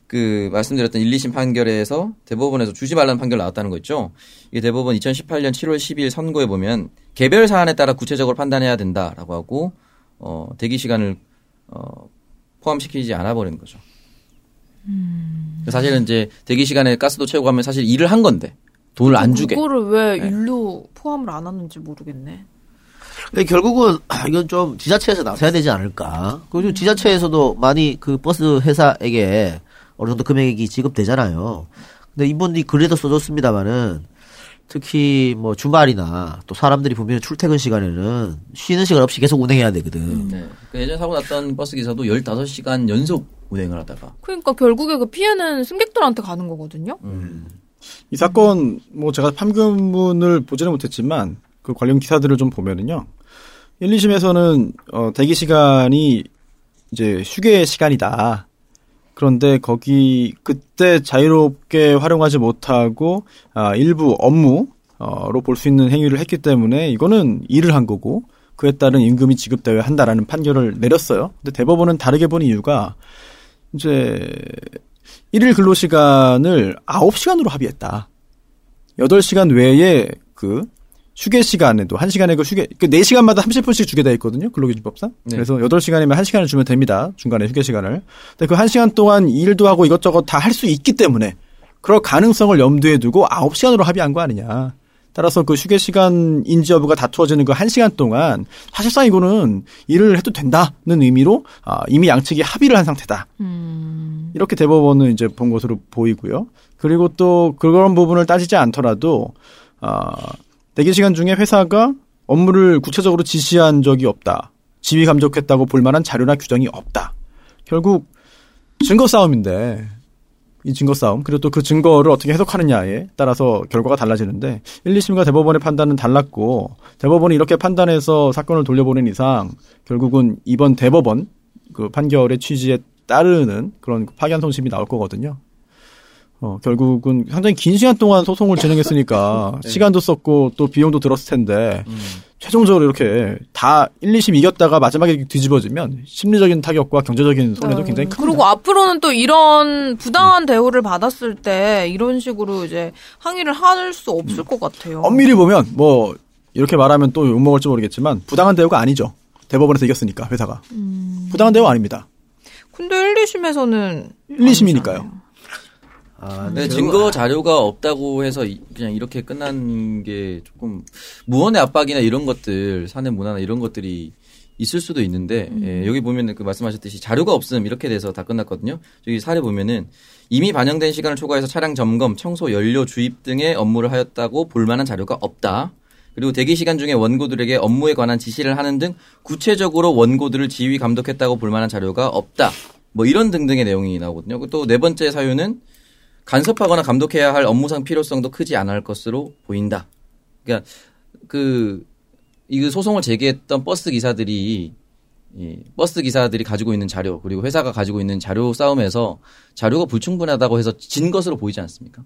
그 말씀드렸던 1, 2심 판결에서 대법원에서 주지 말라는 판결 나왔다는 거 있죠. 이게 대법원 2018년 7월 12일 선고에 보면 개별 사안에 따라 구체적으로 판단해야 된다라고 하고 어, 대기 시간을 어, 포함시키지 않아 버리는 거죠. 사실은 이제 대기 시간에 가스도 채우고 하면 사실 일을 한 건데 돈을 안 주게. 그거를 왜 네. 일로 포함을 안 하는지 모르겠네. 근데 결국은 이건 좀 지자체에서 나서야 되지 않을까. 그리고 지자체에서도 많이 그 버스 회사에게 어느 정도 금액이 지급되잖아요. 근데 이분이 글에도 써줬습니다마는 특히 뭐 주말이나 또 사람들이 분명히 출퇴근 시간에는 쉬는 시간 없이 계속 운행해야 되거든. 네. 그 예전에 사고 났던 버스 기사도 15시간 연속 운행을 하다가 그러니까 결국에 그 피해는 승객들한테 가는 거거든요. 이 사건 뭐 제가 판결문을 보지는 못했지만 그 관련 기사들을 좀 보면은요. 1, 2심에서는 어, 대기 시간이 이제 휴게 시간이다. 그런데 거기 그때 자유롭게 활용하지 못하고 아, 일부 업무로 볼 수 있는 행위를 했기 때문에 이거는 일을 한 거고 그에 따른 임금이 지급되어야 한다라는 판결을 내렸어요. 근데 대법원은 다르게 본 이유가 이제 일일 근로 시간을 9시간으로 합의했다. 8시간 외에 그 휴게 시간에도 1시간에 그 휴게 그 4시간마다 30분씩 주게 돼 있거든요. 근로기준법상. 네. 그래서 8시간이면 1시간을 주면 됩니다. 중간에 휴게 시간을. 근데 그 1시간 동안 일도 하고 이것저것 다 할 수 있기 때문에 그럴 가능성을 염두에 두고 9시간으로 합의한 거 아니냐. 따라서 그 휴게 시간 인지 여부가 다투어지는 그 1시간 동안 사실상 이거는 일을 해도 된다는 의미로 아, 이미 양측이 합의를 한 상태다. 이렇게 대법원은 이제 본 것으로 보이고요. 그리고 또 그런 부분을 따지지 않더라도 아, 대기 시간 중에 회사가 업무를 구체적으로 지시한 적이 없다. 지휘 감독했다고 볼 만한 자료나 규정이 없다. 결국 증거 싸움인데 이 증거 싸움 그리고 또 그 증거를 어떻게 해석하느냐에 따라서 결과가 달라지는데 1, 2심과 대법원의 판단은 달랐고 대법원이 이렇게 판단해서 사건을 돌려보낸 이상 결국은 이번 대법원 그 판결의 취지에 따르는 그런 파견송심이 나올 거거든요. 어, 결국은 상당히 긴 시간 동안 소송을 진행했으니까 시간도 썼고 또 비용도 들었을 텐데 최종적으로 이렇게 다 1, 2심 이겼다가 마지막에 뒤집어지면 심리적인 타격과 경제적인 손해도 굉장히 큽니다. 그리고 앞으로는 또 이런 부당한 대우를 받았을 때 이런 식으로 이제 항의를 할 수 없을 것 같아요. 엄밀히 보면 뭐 이렇게 말하면 또 욕먹을지 모르겠지만 부당한 대우가 아니죠. 대법원에서 이겼으니까 회사가. 부당한 대우 아닙니다. 근데 1, 2심에서는 1, 2심이니까요. 아, 네, 제가- 증거 자료가 없다고 해서 이- 그냥 이렇게 끝난 게 조금 무언의 압박이나 이런 것들 사내 문화나 이런 것들이 있을 수도 있는데 예, 여기 보면은 그 말씀하셨듯이 자료가 없음 이렇게 돼서 다 끝났거든요. 저기 사례 보면은 이미 반영된 시간을 초과해서 차량 점검, 청소, 연료 주입 등의 업무를 하였다고 볼 만한 자료가 없다. 그리고 대기 시간 중에 원고들에게 업무에 관한 지시를 하는 등 구체적으로 원고들을 지휘 감독했다고 볼 만한 자료가 없다. 뭐 이런 등등의 내용이 나오거든요. 또 네 번째 사유는 간섭하거나 감독해야 할 업무상 필요성도 크지 않을 것으로 보인다. 그러니까 그이 소송을 제기했던 버스 기사들이 이 버스 기사들이 가지고 있는 자료 그리고 회사가 가지고 있는 자료 싸움에서 자료가 불충분하다고 해서 진 것으로 보이지 않습니까?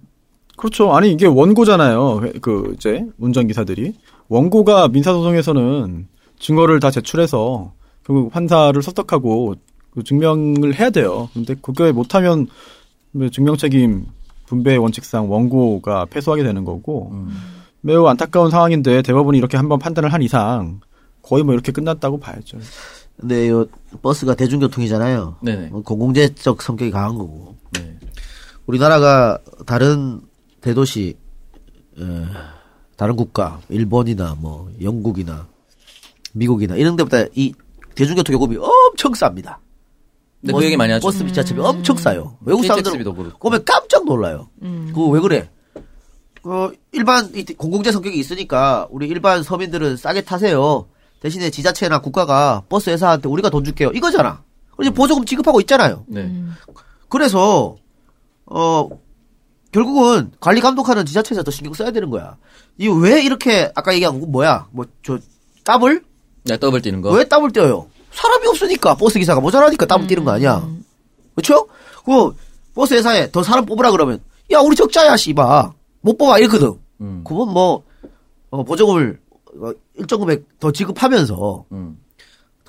그렇죠. 아니 이게 원고잖아요. 회- 그 이제 운전 기사들이 원고가 민사 소송에서는 증거를 다 제출해서 결국 판사를 설득하고 그 증명을 해야 돼요. 근데 그게 못하면 뭐 증명 책임 분배 원칙상 원고가 패소하게 되는 거고 매우 안타까운 상황인데 대법원이 이렇게 한번 판단을 한 이상 거의 뭐 이렇게 끝났다고 봐야죠. 근데 요 버스가 대중교통이잖아요. 네네. 뭐 공공재적 성격이 강한 거고. 네. 우리나라가 다른 대도시, 에, 다른 국가, 일본이나 뭐 영국이나 미국이나 이런 데보다 이 대중교통 요금이 엄청 쌉니다. 근데 그 얘기 많이 하죠. 버스 지하철이 엄청 싸요. 외국 KTX 사람들 비도 그렇고. 오면 깜짝 놀라요. 그거 왜 그래? 어, 일반 이 공공재 성격이 있으니까 우리 일반 서민들은 싸게 타세요. 대신에 지자체나 국가가 버스 회사한테 우리가 돈 줄게요. 이거잖아. 이제 보조금 지급하고 있잖아요. 네. 그래서 어 결국은 관리 감독하는 지자체에서 더 신경 써야 되는 거야. 이 왜 이렇게 아까 얘기한 거 뭐야? 뭐 저 더블? 야, 더블 뛰는 거. 왜 더블 뛰어요? 사람이 없으니까 버스 기사가 모자라니까 더블 뛰는 거 아니야. 그렇죠? 그 버스 회사에 더 사람 뽑으라 그러면 야 우리 적자야 씨바 못 뽑아 이렇거든. 음. 그건 뭐 어, 보조금을 어, 일정 금액 더 지급하면서 음.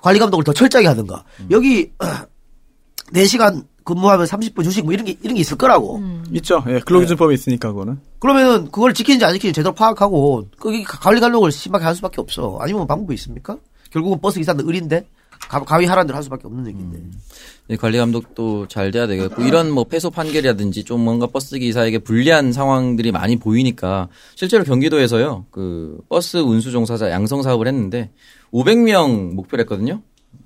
관리 감독을 더 철저하게 하든가. 여기 4시간 근무하면 30분 휴식 뭐 이런 게 이런 게 있을 거라고. 있죠. 예, 근로기준법이 있으니까 그거는. 그러면은 그걸 지키는지 안 지키는지 제대로 파악하고 거기 관리 감독을 심하게 할 수밖에 없어. 아니면 방법이 있습니까? 결국은 버스 기사들 을인데 가, 갑이 하라는 대로 할 수밖에 없는 얘기인데. 이 관리 감독도 잘 돼야 되겠고 이런 뭐 패소 판결이라든지 좀 뭔가 버스 기사에게 불리한 상황들이 많이 보이니까 실제로 경기도에서요 그 버스 운수 종사자 양성 사업을 했는데 500명 목표를 했거든요.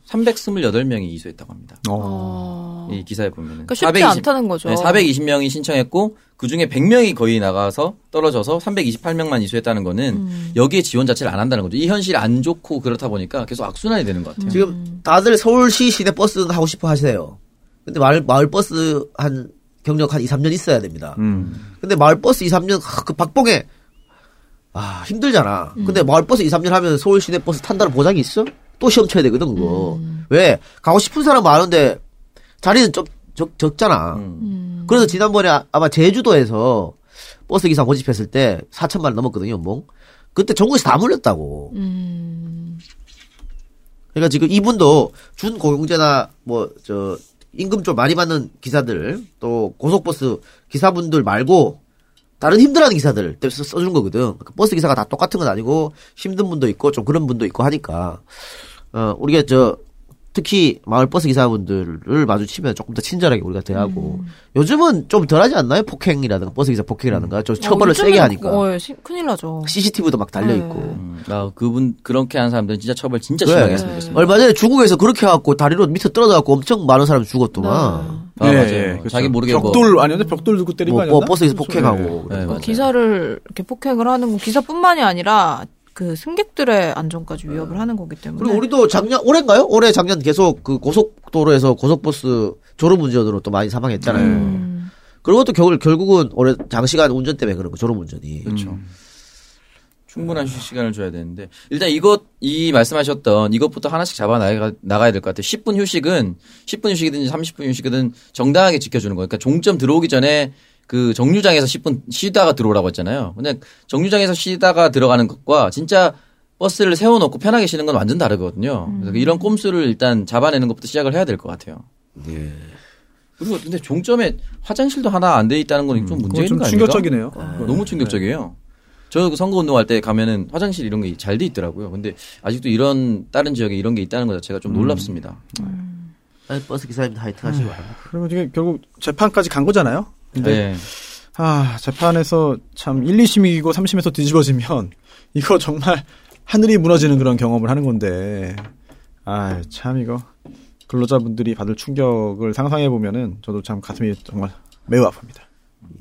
328명이 이수했다고 합니다. 어. 이 기사에 보면은 그러니까 쉽지 않다는 거죠. 네, 420명이 신청했고 그 중에 100명이 거의 나가서 떨어져서 328명만 이수했다는 거는 음. 여기에 지원 자체를 안 한다는 거죠. 이 현실이 안 좋고 그렇다 보니까 계속 악순환이 되는 것 같아요. 지금 다들 서울시 시내 버스 하고 싶어 하세요. 근데 마을, 마을 버스 한 경력 한 2, 3년 있어야 됩니다. 음. 근데 마을 버스 2, 3년 하, 그 박봉에 아 힘들잖아. 근데 마을 버스 2, 3년 하면 서울 시내 버스 탄다는 보장이 있어? 또 시험 쳐야 되거든 그거. 왜 가고 싶은 사람 많은데 자리는 좀 적, 적잖아. 음. 그래서 지난번에 아- 아마 제주도에서 버스 기사 모집했을 때 4천만 원 넘었거든요 연봉. 그때 전국에서 다 몰렸다고. 그러니까 지금 이분도 준 고용제나 뭐 저 임금 좀 많이 받는 기사들 또 고속버스 기사분들 말고 다른 힘들어하는 기사들 때문에 써- 써준 거거든. 그러니까 버스 기사가 다 똑같은 건 아니고 힘든 분도 있고 좀 그런 분도 있고 하니까 어 우리가 저 특히 마을 버스 기사분들을 마주치면 조금 더 친절하게 우리가 대하고 요즘은 좀 덜하지 않나요? 폭행이라든가 버스 기사 폭행이라든가 좀 처벌을 어, 세게 하니까 어, 시- 큰일 나죠. CCTV도 막 달려 있고. 음, 아, 그분 그렇게 하는 사람들은 진짜 처벌 진짜 그래. 심하게 했으면 좋겠습니다. 얼마 전에 중국에서 그렇게 해갖고 다리로 밑에 떨어져 갖고 엄청 많은 사람이 죽었더만. 아, 예, 맞아요. 예, 그렇죠. 자기 모르게 뭐- 벽돌 아니었는데 벽돌 들고 때린 뭐, 거 아니었나? 뭐 버스에서 그렇죠. 폭행하고. 네. 기사를 이렇게 폭행을 하는 건 기사뿐만이 아니라 그 승객들의 안전까지 위협을 하는 거기 때문에. 그리고 우리도 작년 올해인가요? 올해 작년 계속 그 고속도로에서 고속버스 졸음 운전으로 또 많이 사망했잖아요. 음. 그리고 또 겨울 결국은 올해 장시간 운전 때문에 그런 거 졸음 운전이. 그렇죠. 충분한 휴식 시간을 줘야 되는데 일단 이것 이 말씀하셨던 이것부터 하나씩 잡아 나가, 나가야 될 것 같아요. 10분 휴식은 10분 휴식이든지 30분 휴식이든 정당하게 지켜주는 거예요. 그러니까 종점 들어오기 전에 그 정류장에서 10분 쉬다가 들어오라고 했잖아요. 근데 정류장에서 쉬다가 들어가는 것과 진짜 버스를 세워놓고 편하게 쉬는 건 완전 다르거든요. 그래서 이런 꼼수를 일단 잡아내는 것부터 시작을 해야 될 것 같아요. 예. 그리고 근데 종점에 화장실도 하나 안 돼 있다는 건 좀 문제 그건 있는 좀거 아닙니까? 충격적이네요. 어, 너무 충격적이에요. 저 선거 운동할 때 가면은 화장실 이런 게 잘 돼 있더라고요. 근데 아직도 이런 다른 지역에 이런 게 있다는 것 자체가 좀 놀랍습니다. 아니, 버스 기사님들 하여튼 하시고 바랍니다. 그리고 이게 결국 재판까지 간 거잖아요. 근데 네. 아 재판에서 참 1, 2심 이기고 3심에서 뒤집어지면 이거 정말 하늘이 무너지는 그런 경험을 하는 건데 아 참 이거 근로자분들이 받을 충격을 상상해 보면은 저도 참 가슴이 정말 매우 아픕니다.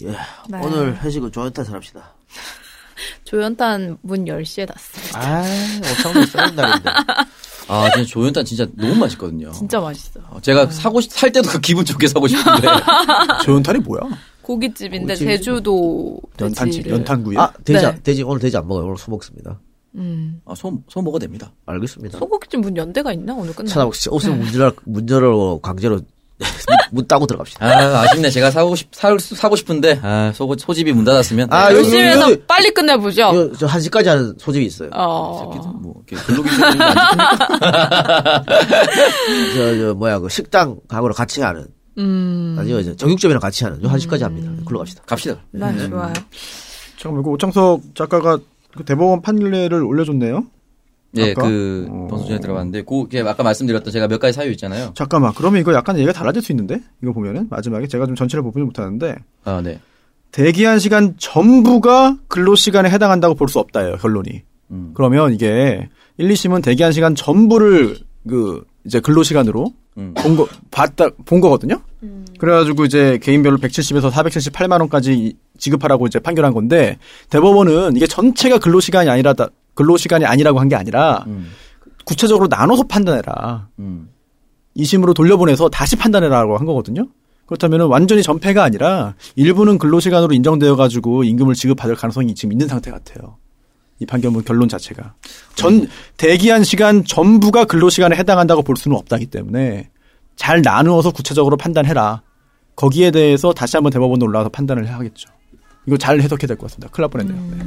예. 네. 오늘 회식은 조연탄 합시다. 조연탄 문 10시에 닫습니다. 아, 오창도 쓰는 날인데. 아, 진짜 조연탄 진짜 너무 맛있거든요. 진짜 맛있어. 어, 제가 사고 싶- 살 때도 그 기분 좋게 사고 싶은데. 조연탄이 뭐야? 고깃집인데 고깃집. 제주도 연탄집, 돼지를- 연탄구이. 아, 돼지, 네. 돼지, 오늘 돼지 안 먹어요. 오늘 소 먹습니다. 음. 아, 소, 소 먹어도 됩니다. 알겠습니다. 소고기집 문 연대가 있나 오늘 끝나? 찾아보고, 없으면 문제를, 문제로 강제로 문 따고 들어갑시다. 아, 아쉽네. 제가 사고 싶, 사, 사고 싶은데, 아, 소, 소집이 문 닫았으면. 아, 열심히 해서 여기- 빨리 끝내보죠. 이거 저 1시까지 하는 소집이 있어요. 어. 뭐, 지킵니까? 저, 저, 뭐야, 그 식당 가고로 같이 하는. 음. 아니요, 이제 정육점이랑 같이 하는. 요 1시까지 합니다. 글로 갑시다. 갑시다. 네, 좋아요. 잠깐만 이거 오창석 작가가 그 대법원 판례를 올려줬네요. 예, 아까? 그, 어. 방송 전에 들어봤는데, 그, 이렇게 아까 말씀드렸던 제가 몇 가지 사유 있잖아요. 잠깐만 그러면 이거 약간 얘기가 달라질 수 있는데 이거 보면은 마지막에 제가 좀 전체를 보지 못하는데 아, 네. 대기한 시간 전부가 근로 시간에 해당한다고 볼 수 없다예요 결론이. 음. 그러면 이게 1, 2심은 대기한 시간 전부를 그 이제 근로 시간으로 음. 본 거, 봤다, 본 거거든요? 그래가지고 이제 개인별로 170에서 478만 원까지 지급하라고 이제 판결한 건데, 대법원은 이게 전체가 근로 시간이 아니라, 근로시간이 아니라고 한 게 아니라, 음. 구체적으로 나눠서 판단해라. 음. 2심으로 돌려보내서 다시 판단해라고 한 거거든요? 그렇다면 완전히 전패가 아니라 일부는 근로시간으로 인정되어 가지고 임금을 지급받을 가능성이 지금 있는 상태 같아요. 이 판결문 결론 자체가. 전, 대기한 시간 전부가 근로시간에 해당한다고 볼 수는 없다기 때문에 잘 나누어서 구체적으로 판단해라. 거기에 대해서 다시 한번 대법원에 올라가서 판단을 해야겠죠. 이거 잘 해석해야 될 것 같습니다. 큰일 날 뻔했네요. 네.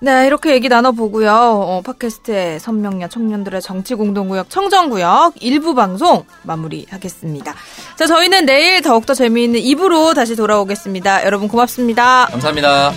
네, 이렇게 얘기 나눠보고요. 어, 팟캐스트의 선명야 청년들의 정치공동구역 청정구역 일부 방송 마무리하겠습니다. 자, 저희는 내일 더욱더 재미있는 2부로 다시 돌아오겠습니다. 여러분 고맙습니다. 감사합니다.